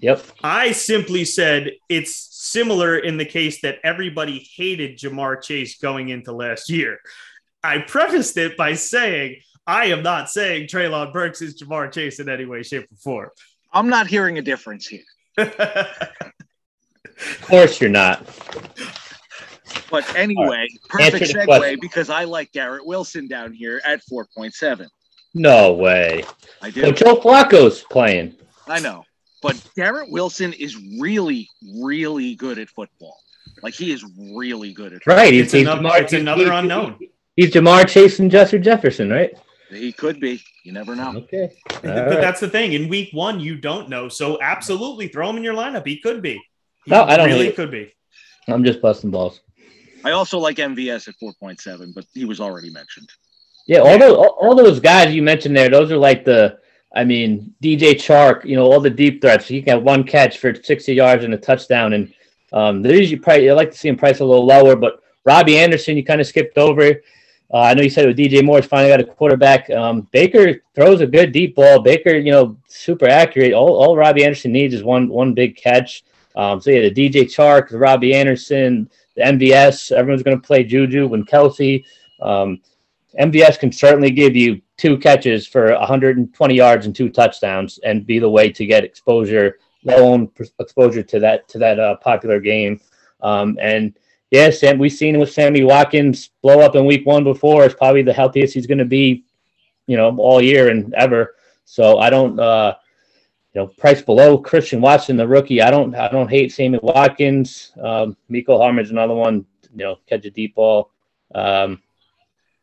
Yep. I simply said it's similar in the case that everybody hated Ja'Marr Chase going into last year. I prefaced it by saying I am not saying Treylon Burks is Ja'Marr Chase in any way, shape, or form. I'm not hearing a difference here. of course, you're not. But anyway, right. perfect segue question. because I like Garrett Wilson down here at 4.7. No way. I do. Joe Flacco's playing. I know. but Garrett Wilson is really, really good at football. Like he is really good at. Right, It's, he's, another, it's another unknown. He's Ja'Marr Chase and Justin Jefferson, right? He could be. You never know. Okay. but All right. that's the thing. In week one, you don't know. So absolutely throw him in your lineup. He could be. He No, I don't really hate could be. I'm just busting balls. I also like MVS at 4.7, but he was already mentioned. Yeah, all Yeah. those all, all those guys you mentioned there, those are like the I mean, DJ Chark, you know, all the deep threats. He can have one catch for 60 yards and a touchdown. And um, they're usually probably, I like to see him price a little lower, but Robbie Anderson, you kind of skipped over. Uh, I know you said with DJ Moore's finally got a quarterback. Um, Baker throws a good deep ball. Baker, you know, super accurate. All, all Robbie Anderson needs is one one big catch. Um, so yeah, the DJ Chark, the Robbie Anderson, the MVS. Everyone's going to play Juju when Kelce. Um, MVS can certainly give you two catches for 120 yards and two touchdowns, and be the way to get exposure, low own exposure to that to that uh, popular game. Um, and yeah, Sam, we've seen with Sammy Watkins blow up in Week One before. It's probably the healthiest he's going to be, you know, all year and ever. So I don't, uh, you know, price below Christian Watson, the rookie. I don't, I don't hate Sammy Watkins. Um, Mecole Hardman's another one. You know, catch a deep ball. Um,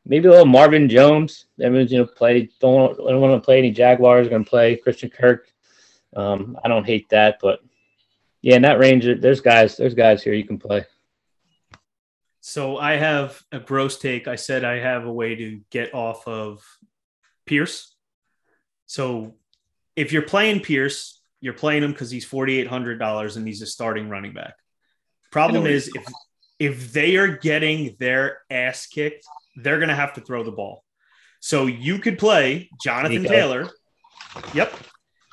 maybe a little Marvin Jones. Everyone's you know play. Don't, don't want to play any Jaguars. Going to play Christian Kirk. Um, I don't hate that, but yeah, in that range, there's guys. There's guys here you can play. So I have a gross take. I said I have a way to get off of Pierce. So if you're playing Pierce, you're playing him because he's forty eight hundred dollars and he's a starting running back. Problem is if if they are getting their ass kicked, they're gonna have to throw the ball. So you could play Jonathan Nico. Taylor. Yep.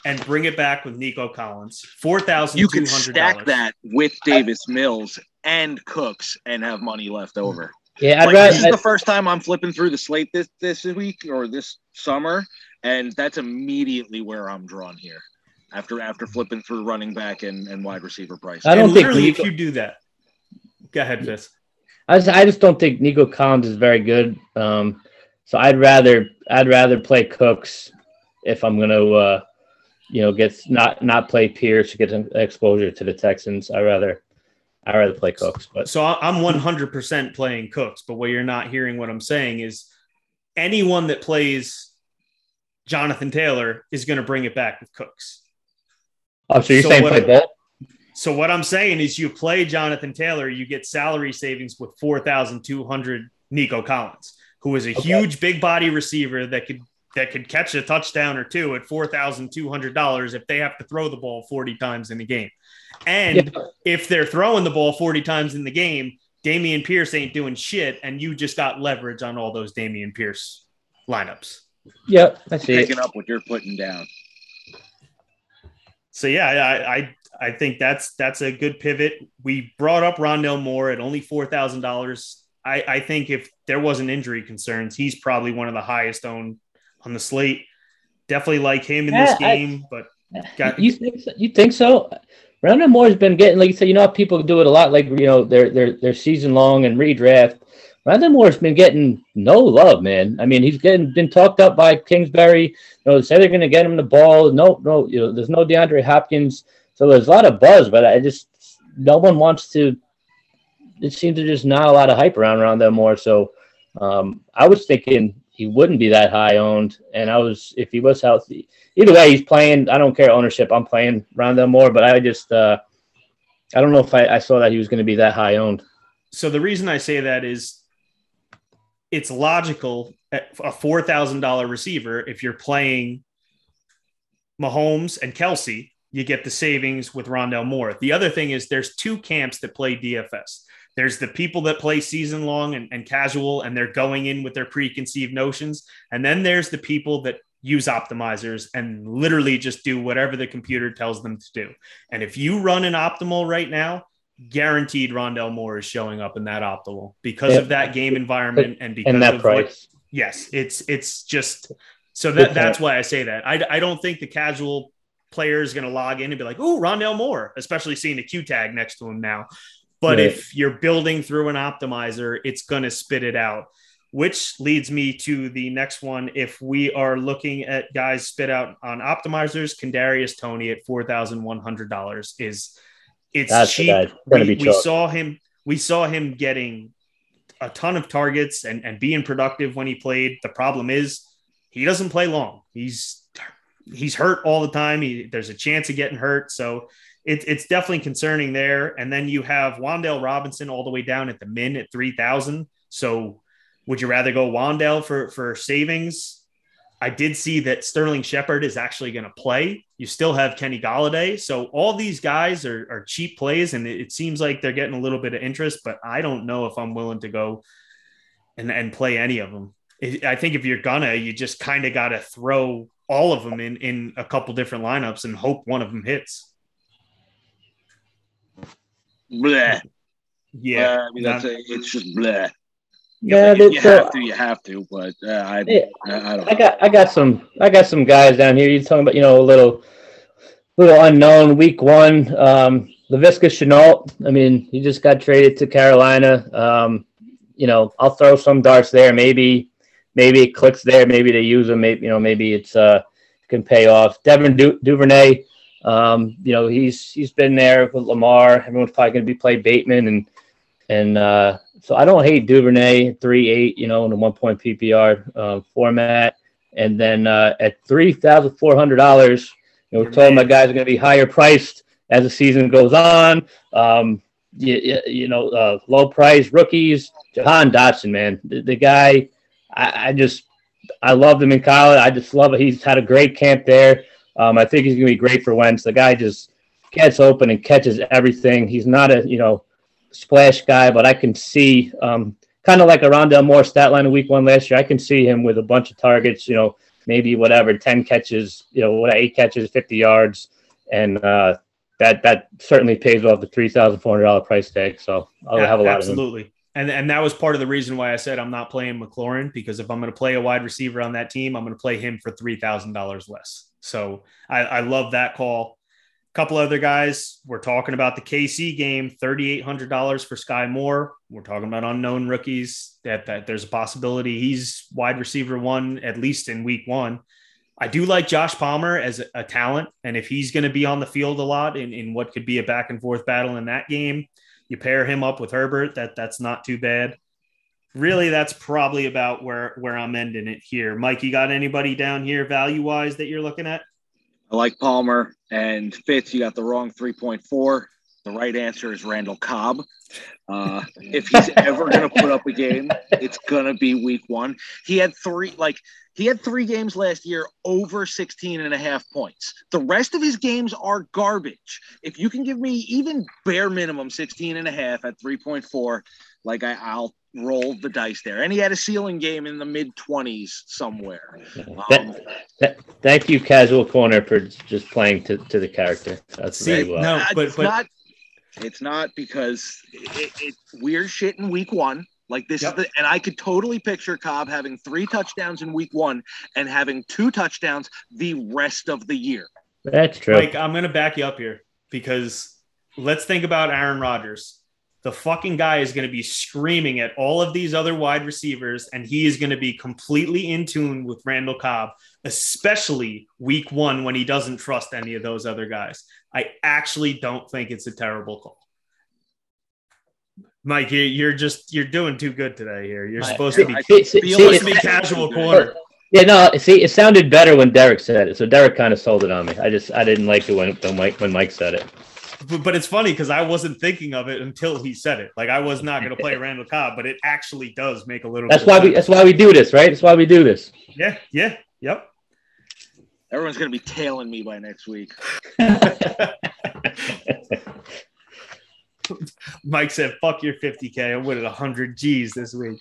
And bring it back with Nico Collins. Four thousand You could stack that with Davis Mills and Cooks and have money left over. Yeah, I'd Like, rather. this is the first time I'm flipping through the slate this this week or this summer, and that's immediately where I'm drawn here. After after flipping through running back and, and wide receiver prices. I don't and think literally, Nico- if you do that, go ahead, Fist. I just, I just don't think Nico Collins is very good. Um, so I'd rather I'd rather play Cooks if I'm gonna uh, you know get not not play Pierce to get some exposure to the Texans. I rather I rather play Cooks. But So I'm 100% playing Cooks, but what you're not hearing what I'm saying is anyone that plays Jonathan Taylor is going to bring it back with Cooks. oh, so you're So saying play both? So what I'm saying is you play Jonathan Taylor, you get salary savings with 4,200 Nico Collins, who is a Okay. huge big body receiver that could that could catch a touchdown or two at $4,200 if they have to throw the ball 40 times in the game. And Yeah. if they're throwing the ball 40 times in the game, Dameon Pierce ain't doing shit, and you just got leverage on all those Dameon Pierce lineups. Yep, I see. picking up what you're putting down. So yeah, I, I I think that's that's a good pivot. We brought up Rondale Moore at only four thousand dollars. I, I think if there wasn't injury concerns, he's probably one of the highest owned on the slate. Definitely like him in this Yeah, I- game, but Got- you think so? you think so? Rondale Moore's been getting like you said. You know, how people do it a lot, like you know, their their season long and redraft. Rondale Moore's been getting no love, man. I mean, he's getting been talked up by Kingsbury. You know, say they're going to get him the ball. No, no, you know, there's no DeAndre Hopkins, so there's a lot of buzz, but I just no one wants to. It seems to just not a lot of hype around them more. So, um, I was thinking he wouldn't be that high owned, and I was if he was healthy. Either way, he's playing. I don't care ownership. I'm playing Rondale Moore, but I just uh, I don't know if I, I saw that he was going to be that high owned. so the reason I say that is it's logical at a four thousand dollar receiver if you're playing Mahomes and Kelce, you get the savings with Rondale Moore. The other thing is there's two camps that play DFS. There's the people that play season long and, and casual, and they're going in with their preconceived notions. And then there's the people that use optimizers and literally just do whatever the computer tells them to do. And if you run an optimal right now, guaranteed Rondale Moore is showing up in that optimal because Yeah. of that game environment and because And that of what- price. yes, it's it's just so that that's why I say that. I, I don't think the casual player is going to log in and be like, "Oh, Rondale Moore," especially seeing the Q tag next to him now. But Right. if you're building through an optimizer, it's going to spit it out. which leads me to the next one. If we are looking at guys spit out on optimizers, Kadarius Toney at four thousand one hundred dollars is it's That's cheap. We, be we saw him. We saw him getting a ton of targets and, and being productive when he played. The problem is he doesn't play long. He's he's hurt all the time. He, there's a chance of getting hurt. So it, it's definitely concerning there. And then you have Wan'Dale Robinson all the way down at the min at 3,000. So would you rather go Wan'Dale for, for savings? I did see that Sterling Shepard is actually going to play. You still have Kenny Golladay. So all these guys are, are cheap plays, and it, it seems like they're getting a little bit of interest, but I don't know if I'm willing to go and, and play any of them. I think if you're gonna, you just kind of got to throw all of them in in a couple different lineups and hope one of them hits. Bleh. Yeah, Uh, I mean, that's a, it's just bleh. Yeah, If you that's, uh, have to, you have to, but uh, I, Yeah. I, I don't. I got I got some I got some guys down here. You're talking about you know a little little unknown week one. Um, Laviska Shenault. I mean, he just got traded to Carolina. Um, you know, I'll throw some darts there. Maybe maybe it clicks there. Maybe they use them. Maybe you know maybe it's uh can pay off. Devin du- Duvernay. Um, you know he's he's been there with Lamar. Everyone's probably going to be play Bateman and and uh, so I don't hate Duvernay three eight, you know, in the one point PPR uh, format. And then uh, at three thousand four hundred dollars, you know, we're told my guys are going to be higher priced as the season goes on. Um, you, you know, uh, low price rookies, Jahan Dotson, man, the, the guy, I, I just, I loved him in college. I just love it. He's had a great camp there. Um, I think he's going to be great for Wentz. The guy just gets open and catches everything. He's not a, you know, splash guy, but I can see um, kind of like a Rondale Moore stat line in week one last year. I can see him with a bunch of targets, you know, maybe whatever, 10 catches, you know, what eight catches, 50 yards. And uh, that that certainly pays off the $3,400 price tag. So I'll have a lot of absolutely. And, and that was part of the reason why I said I'm not playing McLaurin because if I'm going to play a wide receiver on that team, I'm going to play him for three thousand dollars less. So I, I love that call. A couple other guys. We're talking about the KC game, thirty eight hundred dollars for Sky Moore. We're talking about unknown rookies. That that there's a possibility he's wide receiver one at least in week one. I do like Josh Palmer as a, a talent, and if he's going to be on the field a lot in, in what could be a back and forth battle in that game, you pair him up with Herbert. That that's not too bad. Really, that's probably about where where I'm ending it here. Mike, you got anybody down here value wise that you're looking at? I like Palmer and Fitz. You got the wrong 3.4. The right answer is Randall Cobb. Uh, if he's ever going to put up a game, it's going to be week one. He had three, like, he had three games last year over 16 and a half points. The rest of his games are garbage. If you can give me even bare minimum 16 and a half at 3.4, like I, I'll roll the dice there. And he had a ceiling game in the mid 20s somewhere. Um, Th- Thank you, Casual Corner, for just playing to, to the character. That's See, very well. no, but it's but not. It's not because it, it's weird shit in week one. Like this Yep. is the, and I could totally picture Cobb having three touchdowns in week one and having two touchdowns the rest of the year. That's true. Like I'm going to back you up here because let's think about Aaron Rodgers. The fucking guy is going to be screaming at all of these other wide receivers, and he is going to be completely in tune with Randall Cobb, especially week one when he doesn't trust any of those other guys. I actually don't think it's a terrible call. Mike, you- you're just you're doing too good today. Here, you're supposed to be See- see- supposed to be casual corner. Yeah, no. See, it sounded better when Derek said it. So Derek kind of sold it on me. I just I didn't like it when when Mike when Mike said it. But, but it's funny because I wasn't thinking of it until he said it. Like I was not going to play Randall Cobb, but it actually does make a little. That's bit why of we sense. that's why we do this, right? That's why we do this. Yeah, yeah, yep. Everyone's gonna be tailing me by next week. Mike said, "Fuck your 50k. I'm winning 100 G's this week."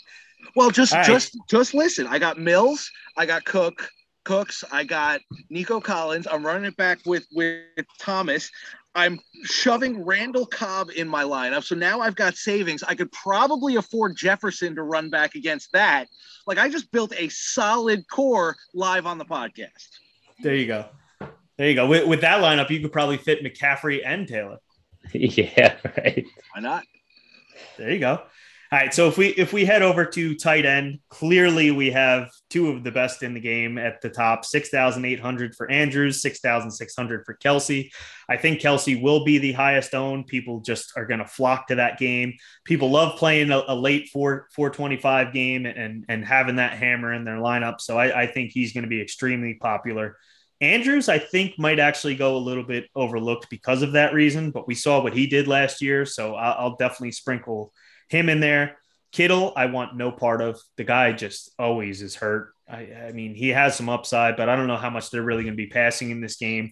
Well, just All right. just just listen. I got Mills, I got Cook, Cooks, I got Nico Collins. I'm running it back with with Thomas. I'm shoving Randall Cobb in my lineup. So now I've got savings. I could probably afford Jefferson to run back against that. Like I just built a solid core live on the podcast. There you go. There you go. With, with that lineup, you could probably fit McCaffrey and Taylor. yeah, right. Why not? There you go. All right, so if we if we head over to tight end, clearly we have two of the best in the game at the top. Six thousand eight hundred for Andrews, six thousand six hundred for Kelce. I think Kelce will be the highest owned. People just are going to flock to that game. People love playing a, a, late four four twenty five game and and having that hammer in their lineup. So I, I think he's going to be extremely popular. Andrews, I think, might actually go a little bit overlooked because of that reason, but we saw what he did last year, so I'll, I'll definitely sprinkle him in there. Kittle, I want no part of. The guy just always is hurt. I, I mean, he has some upside, but I don't know how much they're really going to be passing in this game.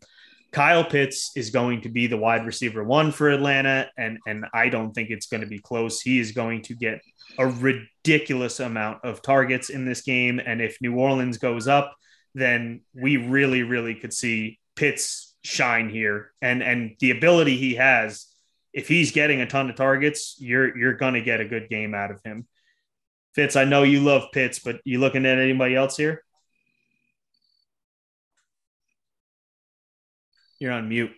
Kyle Pitts is going to be the wide receiver one for Atlanta, and and I don't think it's going to be close. He is going to get a ridiculous amount of targets in this game, and if New Orleans goes up, then we really, really could see Pitts shine here, and and the ability he has if he's getting a ton of targets, you're you're going to get a good game out of him. Fitz, I know you love Pitts, but you looking at anybody else here? You're on mute,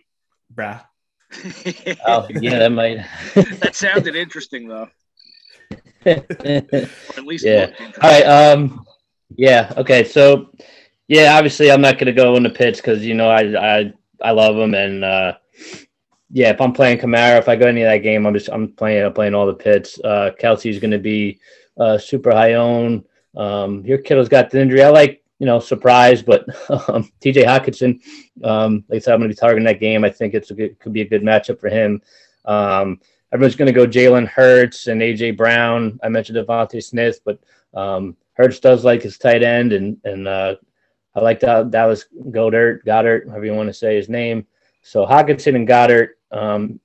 brah. oh, yeah, that might. that sounded interesting, though. at least, yeah. All right. Um. Yeah. Okay. So, yeah. Obviously, I'm not going to go into Pitts because you know I I I love him and uh, yeah, if I'm playing Kamara, if I go into that game, I'm just I'm playing I'm playing all the Pitts. Uh, Kelce's going to be uh, super high own. Um, your kiddo's got the injury. I like you know surprise, but um, T.J. Hockenson, um, like I said, I'm going to be targeting that game. I think it's a good, could be a good matchup for him. Um, everyone's going to go Jalen Hurts and AJ Brown. I mentioned DeVonta Smith, but um, Hurts does like his tight end, and and uh, I like Dallas Goedert, Goedert, however you want to say his name. So Hockenson and Goedert, um,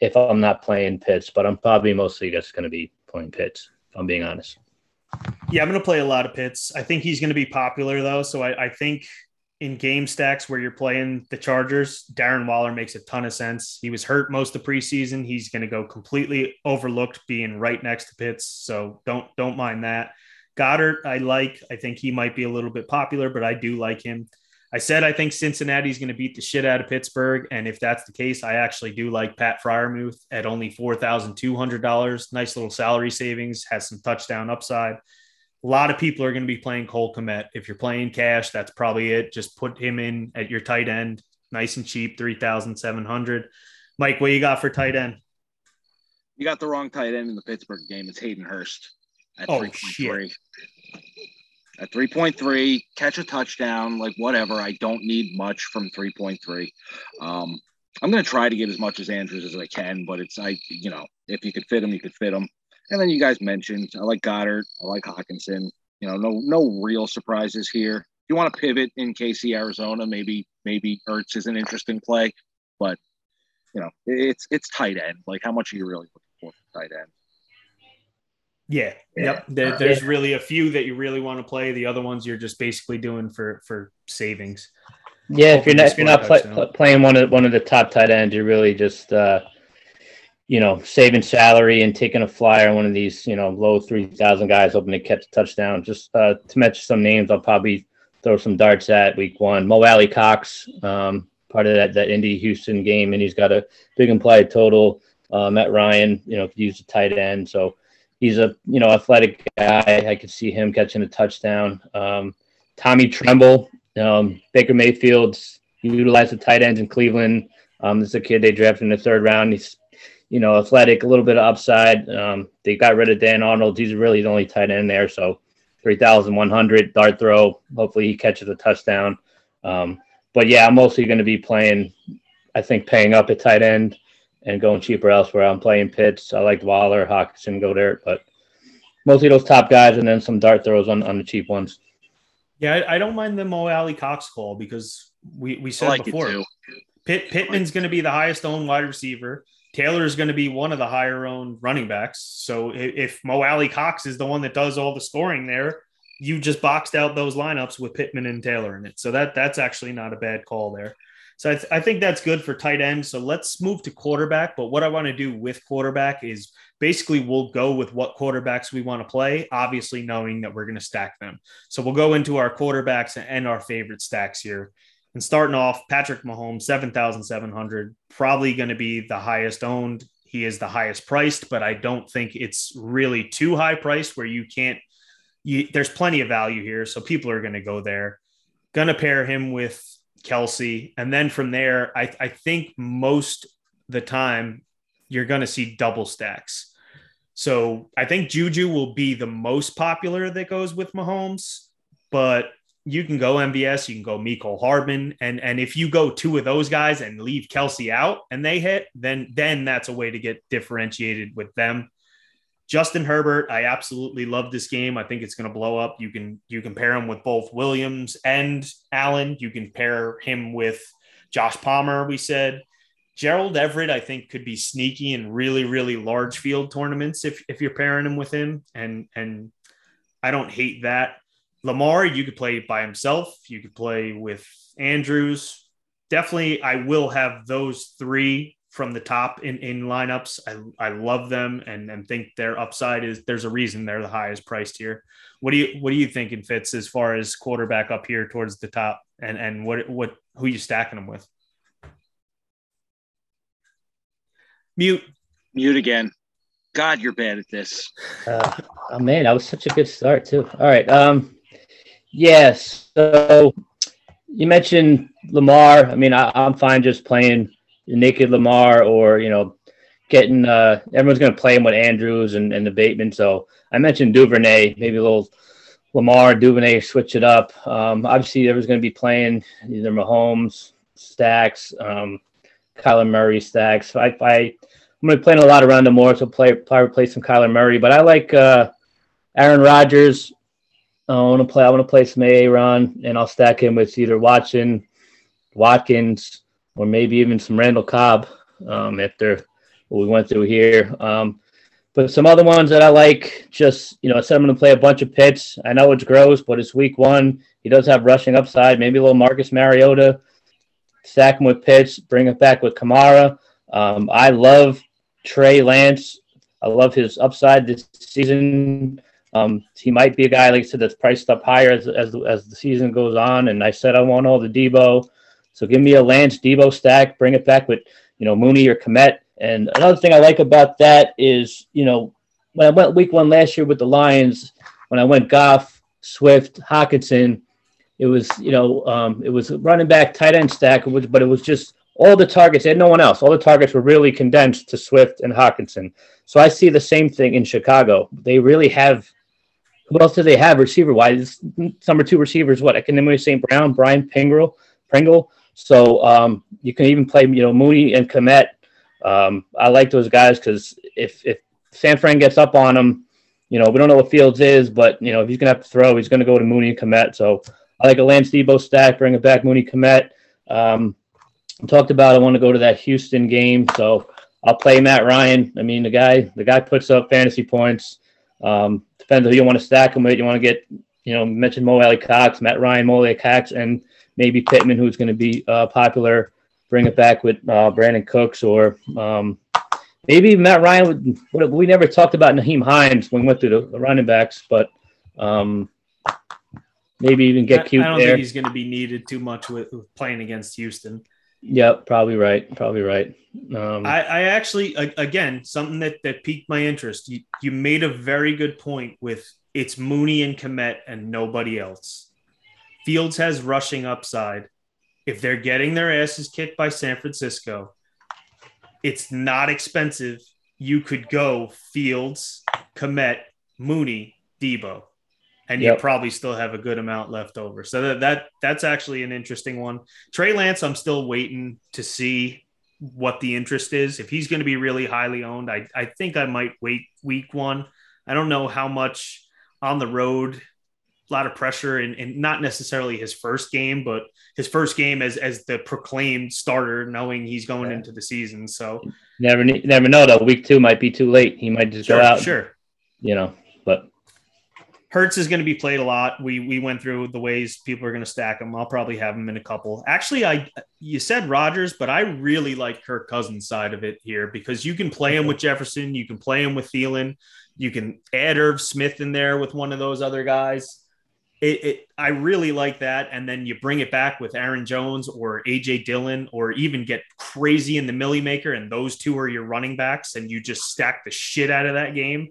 if I'm not playing Pitts, but I'm probably mostly just going to be playing Pitts, if I'm being honest. Yeah, I'm going to play a lot of Pitts. I think he's going to be popular, though. So I, I think in game stacks where you're playing the Chargers, Darren Waller makes a ton of sense. He was hurt most of preseason. He's going to go completely overlooked being right next to Pitts. So don't don't mind that. Goedert, I like. I think he might be a little bit popular, but I do like him. I said I think Cincinnati's going to beat the shit out of Pittsburgh, and if that's the case, I actually do like Pat Freiermuth at only four thousand two hundred dollars. Nice little salary savings, has some touchdown upside. A lot of people are going to be playing Cole Kmet. If you're playing cash, that's probably it. Just put him in at your tight end, nice and cheap, three thousand seven hundred. Mike, what you got for tight end? You got the wrong tight end in the Pittsburgh game. It's Hayden Hurst at oh, 3.3. Shit at 3.3, catch a touchdown, like whatever. I don't need much from 3.3. Um, I'm going to try to get as much as Andrews as I can, but it's, like, you know, if you could fit him, you could fit him. And then you guys mentioned, I like Goedert, I like Hockenson. You know, no, no real surprises here. If you want to pivot in KC, Arizona, maybe, maybe Ertz is an interesting play, but you know, it's, it's tight end. Like, how much are you really looking for tight end? Yeah. yeah. Yep. There, there's really a few that you really want to play. The other ones you're just basically doing for for savings. Yeah, if you're not if you're not play, playing one of one of the top tight ends, you're really just uh, you know saving salary and taking a flyer on one of these you know low three thousand guys hoping to catch a touchdown. Just uh, to mention some names, I'll probably throw some darts at week one. Mo Alie-Cox, um, part of that that Indy Houston game, and he's got a big implied total. Uh, Matt Ryan, you know, could use a tight end, so he's a you know athletic guy. I could see him catching a touchdown. Um, Tommy Tremble, um, Baker Mayfield's utilized the tight ends in Cleveland. Um, this is a kid they drafted in the third round. He's you know athletic, a little bit of upside. Um, they got rid of Dan Arnold. He's really the only tight end there. So three thousand one hundred dart throw. Hopefully he catches a touchdown. Um, but yeah, I'm mostly going to be playing. I think paying up at tight end and going cheaper elsewhere. I'm playing Pitts. I like Waller, Hockenson, go there, but mostly those top guys, and then some dart throws on, on the cheap ones. Yeah, I, I don't mind the Mo Alie-Cox call because we, we said like before Pitt, Pittman's going to be the highest owned wide receiver. Taylor is going to be one of the higher owned running backs. So if, if Mo Alie-Cox is the one that does all the scoring there, you just boxed out those lineups with Pittman and Taylor in it. So that that's actually not a bad call there. So I, th- I, think that's good for tight end. So let's move to quarterback. But what I want to do with quarterback is basically we'll go with what quarterbacks we want to play, obviously knowing that we're going to stack them. So we'll go into our quarterbacks and our favorite stacks here. And starting off, Patrick Mahomes, 7,700, probably going to be the highest owned. he is the highest priced, but I don't think it's really too high priced where you can't. You, there's plenty of value here, so people are going to go there. Going to pair him with Kelce, and then from there, I, I think most the time you're going to see double stacks. So I think Juju will be the most popular that goes with Mahomes, but you can go MVS, you can go Mecole Hardman, and and if you go two of those guys and leave Kelce out and they hit, then then that's a way to get differentiated with them. Justin Herbert, I absolutely love this game. I think it's going to blow up. You can you can pair him with both Williams and Allen. You can pair him with Josh Palmer. We said Gerald Everett, I think, could be sneaky in really, really large field tournaments if if you're pairing him with him, and and I don't hate that. Lamar, you could play by himself. You could play with Andrews. Definitely, I will have those three from the top in, in lineups. I, I love them and, and think their upside is there's a reason they're the highest priced here. What do you what do you thinking fits as far as quarterback up here towards the top and and what what who you stacking them with? Mute. Mute again. God, you're bad at this. Uh, oh man, that was such a good start too. All right. Um yes. So you mentioned Lamar. I mean, I, I'm fine just playing naked Lamar or you know getting uh, everyone's going to play him with Andrews and, and the Bateman. So I mentioned Duvernay, maybe a little Lamar Duvernay, switch it up. Um, obviously, everyone's going to be playing either Mahomes, Stacks, um, Kyler Murray, Stacks. I, I I'm going to be playing a lot around the more, so play probably play some Kyler Murray. But I like uh, Aaron Rodgers. I want to play. I want to play some Aaron, and I'll stack him with either Watson, Watkins, or maybe even some Randall Cobb um, after what we went through here. Um, but some other ones that I like, just you know, I said I'm going to play a bunch of Pitts. I know it's gross, but it's week one. He does have rushing upside. Maybe a little Marcus Mariota. Stack him with Pitts. Bring it back with Kamara. Um, I love Trey Lance. I love his upside this season. Um, he might be a guy, like I said, that's priced up higher as, as, as the season goes on. And I said I want all the Deebo. So give me a Lance Deebo stack, bring it back with, you know, Mooney or Kmet. And another thing I like about that is, you know, when I went week one last year with the Lions, when I went Goff, Swift, Hockenson, it was, you know, um, it was running back tight end stack, but it was just all the targets, had no one else. All the targets were really condensed to Swift and Hockenson. So I see the same thing in Chicago. They really have who else do they have receiver wise? Number two receivers, what? I can St. Brown, Byron Pringle, Pringle. So um, you can even play, you know, Mooney and Kmet. Um, I like those guys because if if San Fran gets up on them, you know, we don't know what Fields is, but you know, if he's gonna have to throw, he's gonna go to Mooney and Kmet. So I like a Lance Deebo stack, bring it back, Mooney Kmet. Um, talked about I want to go to that Houston game, so I'll play Matt Ryan. I mean, the guy the guy puts up fantasy points. Um, depends who you want to stack him with. You want to get, you know, mention Mo Alie-Cox, Matt Ryan, Mo Alie-Cox, and maybe Pittman, who's going to be uh, popular. Bring it back with uh, Brandin Cooks or um, maybe Matt Ryan. Would, we never talked about Nyheim Hines when we went through the running backs, but um, maybe even get cute I don't there. think he's going to be needed too much with, with playing against Houston. Yep, probably right. Probably right. Um, I, I actually, again, something that that piqued my interest. You, you made a very good point with it's Mooney and Kmet and nobody else. Fields has rushing upside. If they're getting their asses kicked by San Francisco, it's not expensive. You could go Fields, Kmet, Mooney, Deebo, and yep. you probably still have a good amount left over. So that, that that's actually an interesting one. Trey Lance, I'm still waiting to see what the interest is. If he's going to be really highly owned, I, I think I might wait week one. I don't know how much on the road lot of pressure and, and not necessarily his first game, but his first game as as the proclaimed starter, knowing he's going yeah. into the season. So never never know though. Week two might be too late. He might just sure, go out. Sure. You know, but Hurts is going to be played a lot. We we went through the ways people are going to stack him. I'll probably have him in a couple. Actually, I you said Rodgers, but I really like Kirk Cousins' side of it here because you can play him with Jefferson, you can play him with Thielen, you can add Irv Smith in there with one of those other guys it, it, I really like that. And then you bring it back with Aaron Jones or AJ Dillon, or even get crazy in the Milly Maker, and those two are your running backs, and you just stack the shit out of that game.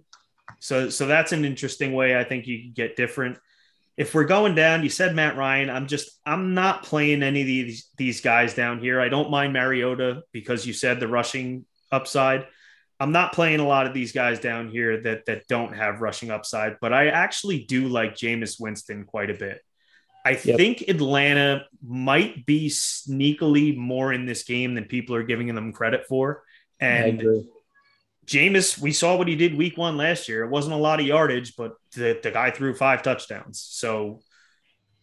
So, so that's an interesting way I think you can get different. If we're going down, you said Matt Ryan. I'm just I'm not playing any of these these guys down here. I don't mind Mariota because you said the rushing upside. I'm not playing a lot of these guys down here that that don't have rushing upside, but I actually do like Jameis Winston quite a bit. I yep. think Atlanta might be sneakily more in this game than people are giving them credit for. And Jameis, we saw what he did week one last year. It wasn't a lot of yardage, but the, the guy threw five touchdowns. So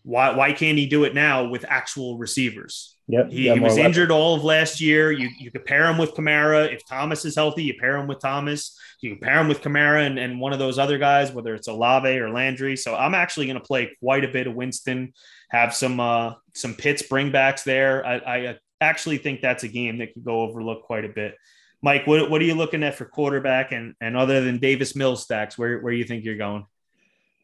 why why can't he do it now with actual receivers? Yep, he, he was injured all of last year. You you could pair him with Kamara. If Thomas is healthy, you pair him with Thomas. You can pair him with Kamara and, and one of those other guys, whether it's Olave or Landry. So I'm actually going to play quite a bit of Winston. Have some uh, some Pitts bringbacks there. I, I actually think that's a game that could go overlooked quite a bit. Mike, what, what are you looking at for quarterback and, and other than Davis Mills stacks, where, where you think you're going?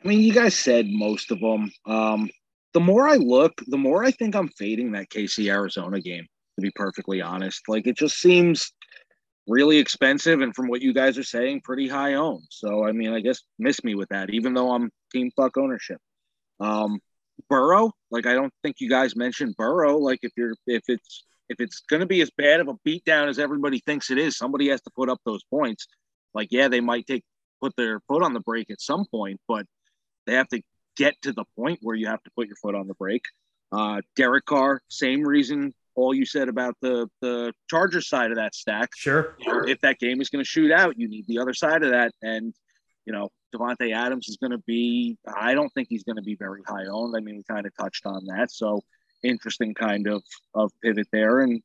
I mean, you guys said most of them. Um, the more I look, the more I think I'm fading that KC Arizona game, to be perfectly honest. Like it just seems really expensive and from what you guys are saying, pretty high owned. So I mean, I guess miss me with that, even though I'm team fuck ownership. Um Burrow, like I don't think you guys mentioned Burrow. Like if you're if it's if it's gonna be as bad of a beatdown as everybody thinks it is, somebody has to put up those points. Like, yeah, they might take put their foot on the brake at some point, but they have to get to the point where you have to put your foot on the brake. Uh, Derek Carr, same reason all you said about the the Chargers side of that stack. Sure. If that game is going to shoot out, you need the other side of that. And you know, Davante Adams is going to be. I don't think he's going to be very high owned. I mean, we kind of touched on that. So interesting kind of of pivot there. And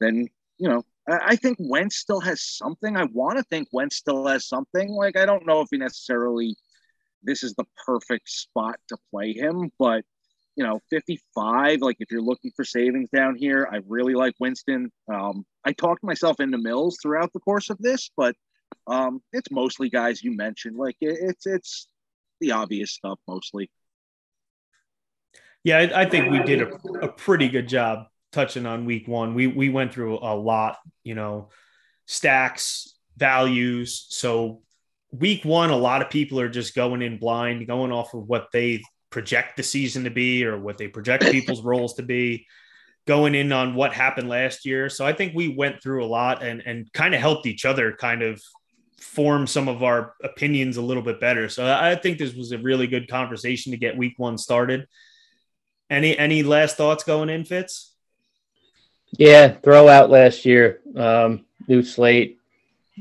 then you know, I, I think Wentz still has something. I want to think Wentz still has something. Like I don't know if he necessarily this is the perfect spot to play him. But you know, 55, like if you're looking for savings down here, I really like Winston. Um, I talked myself into Mills throughout the course of this, but um, it's mostly guys you mentioned. Like it, it's it's the obvious stuff mostly. Yeah, I, I think we did a, a pretty good job touching on week one. We we went through a lot, you know, stacks, values. So week one, a lot of people are just going in blind, going off of what they project the season to be or what they project people's roles to be, going in on what happened last year. So I think we went through a lot and and kind of helped each other kind of form some of our opinions a little bit better. So I think this was a really good conversation to get week one started. Any any last thoughts going in, Fitz? Yeah, throw out last year. Um, new slate.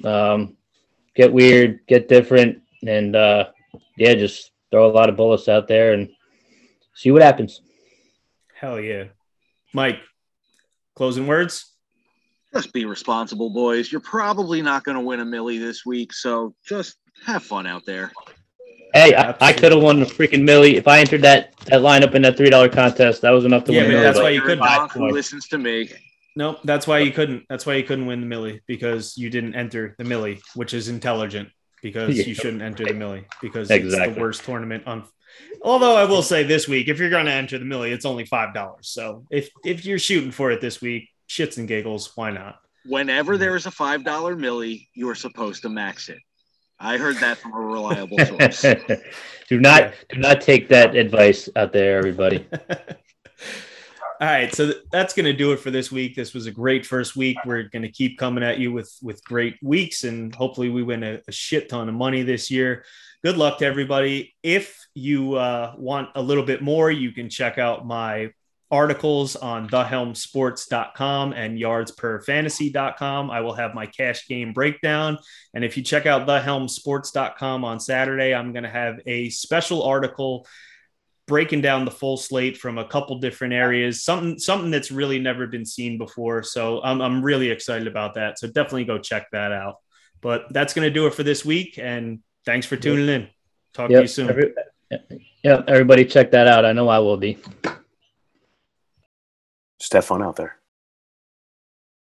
Um, get weird, get different, and uh, yeah, just throw a lot of bullets out there and see what happens. Hell yeah, Mike. Closing words. Just be responsible, boys. You're probably not going to win a millie this week, so just have fun out there. Hey, I, I could have won the freaking millie if I entered that that lineup in that three dollar contest. That was enough to yeah, win. Yeah, that's why you couldn't. Who listens to me? Nope, that's why you couldn't. That's why you couldn't win the Millie because you didn't enter the Millie, which is intelligent because yeah. you shouldn't enter the Millie because exactly. it's the worst tournament on. Although I will say this week, if you're going to enter the Millie, it's only five dollars. So if if you're shooting for it this week, shits and giggles, why not? Whenever mm-hmm. there is a five dollar Millie, you are supposed to max it. I heard that from a reliable source. do not do not take that advice out there, everybody. All right, so that's going to do it for this week. This was a great first week. We're going to keep coming at you with with great weeks, and hopefully, we win a, a shit ton of money this year. Good luck to everybody. If you uh, want a little bit more, you can check out my articles on thehelmsports.com and yardsperfantasy.com. I will have my cash game breakdown. And if you check out thehelmsports.com on Saturday, I'm going to have a special article breaking down the full slate from a couple different areas, something something that's really never been seen before. So I'm I'm really excited about that. So definitely go check that out. But that's going to do it for this week. And thanks for tuning in. Talk yep. to you soon. Every, yeah, everybody check that out. I know I will be. Just have fun out there.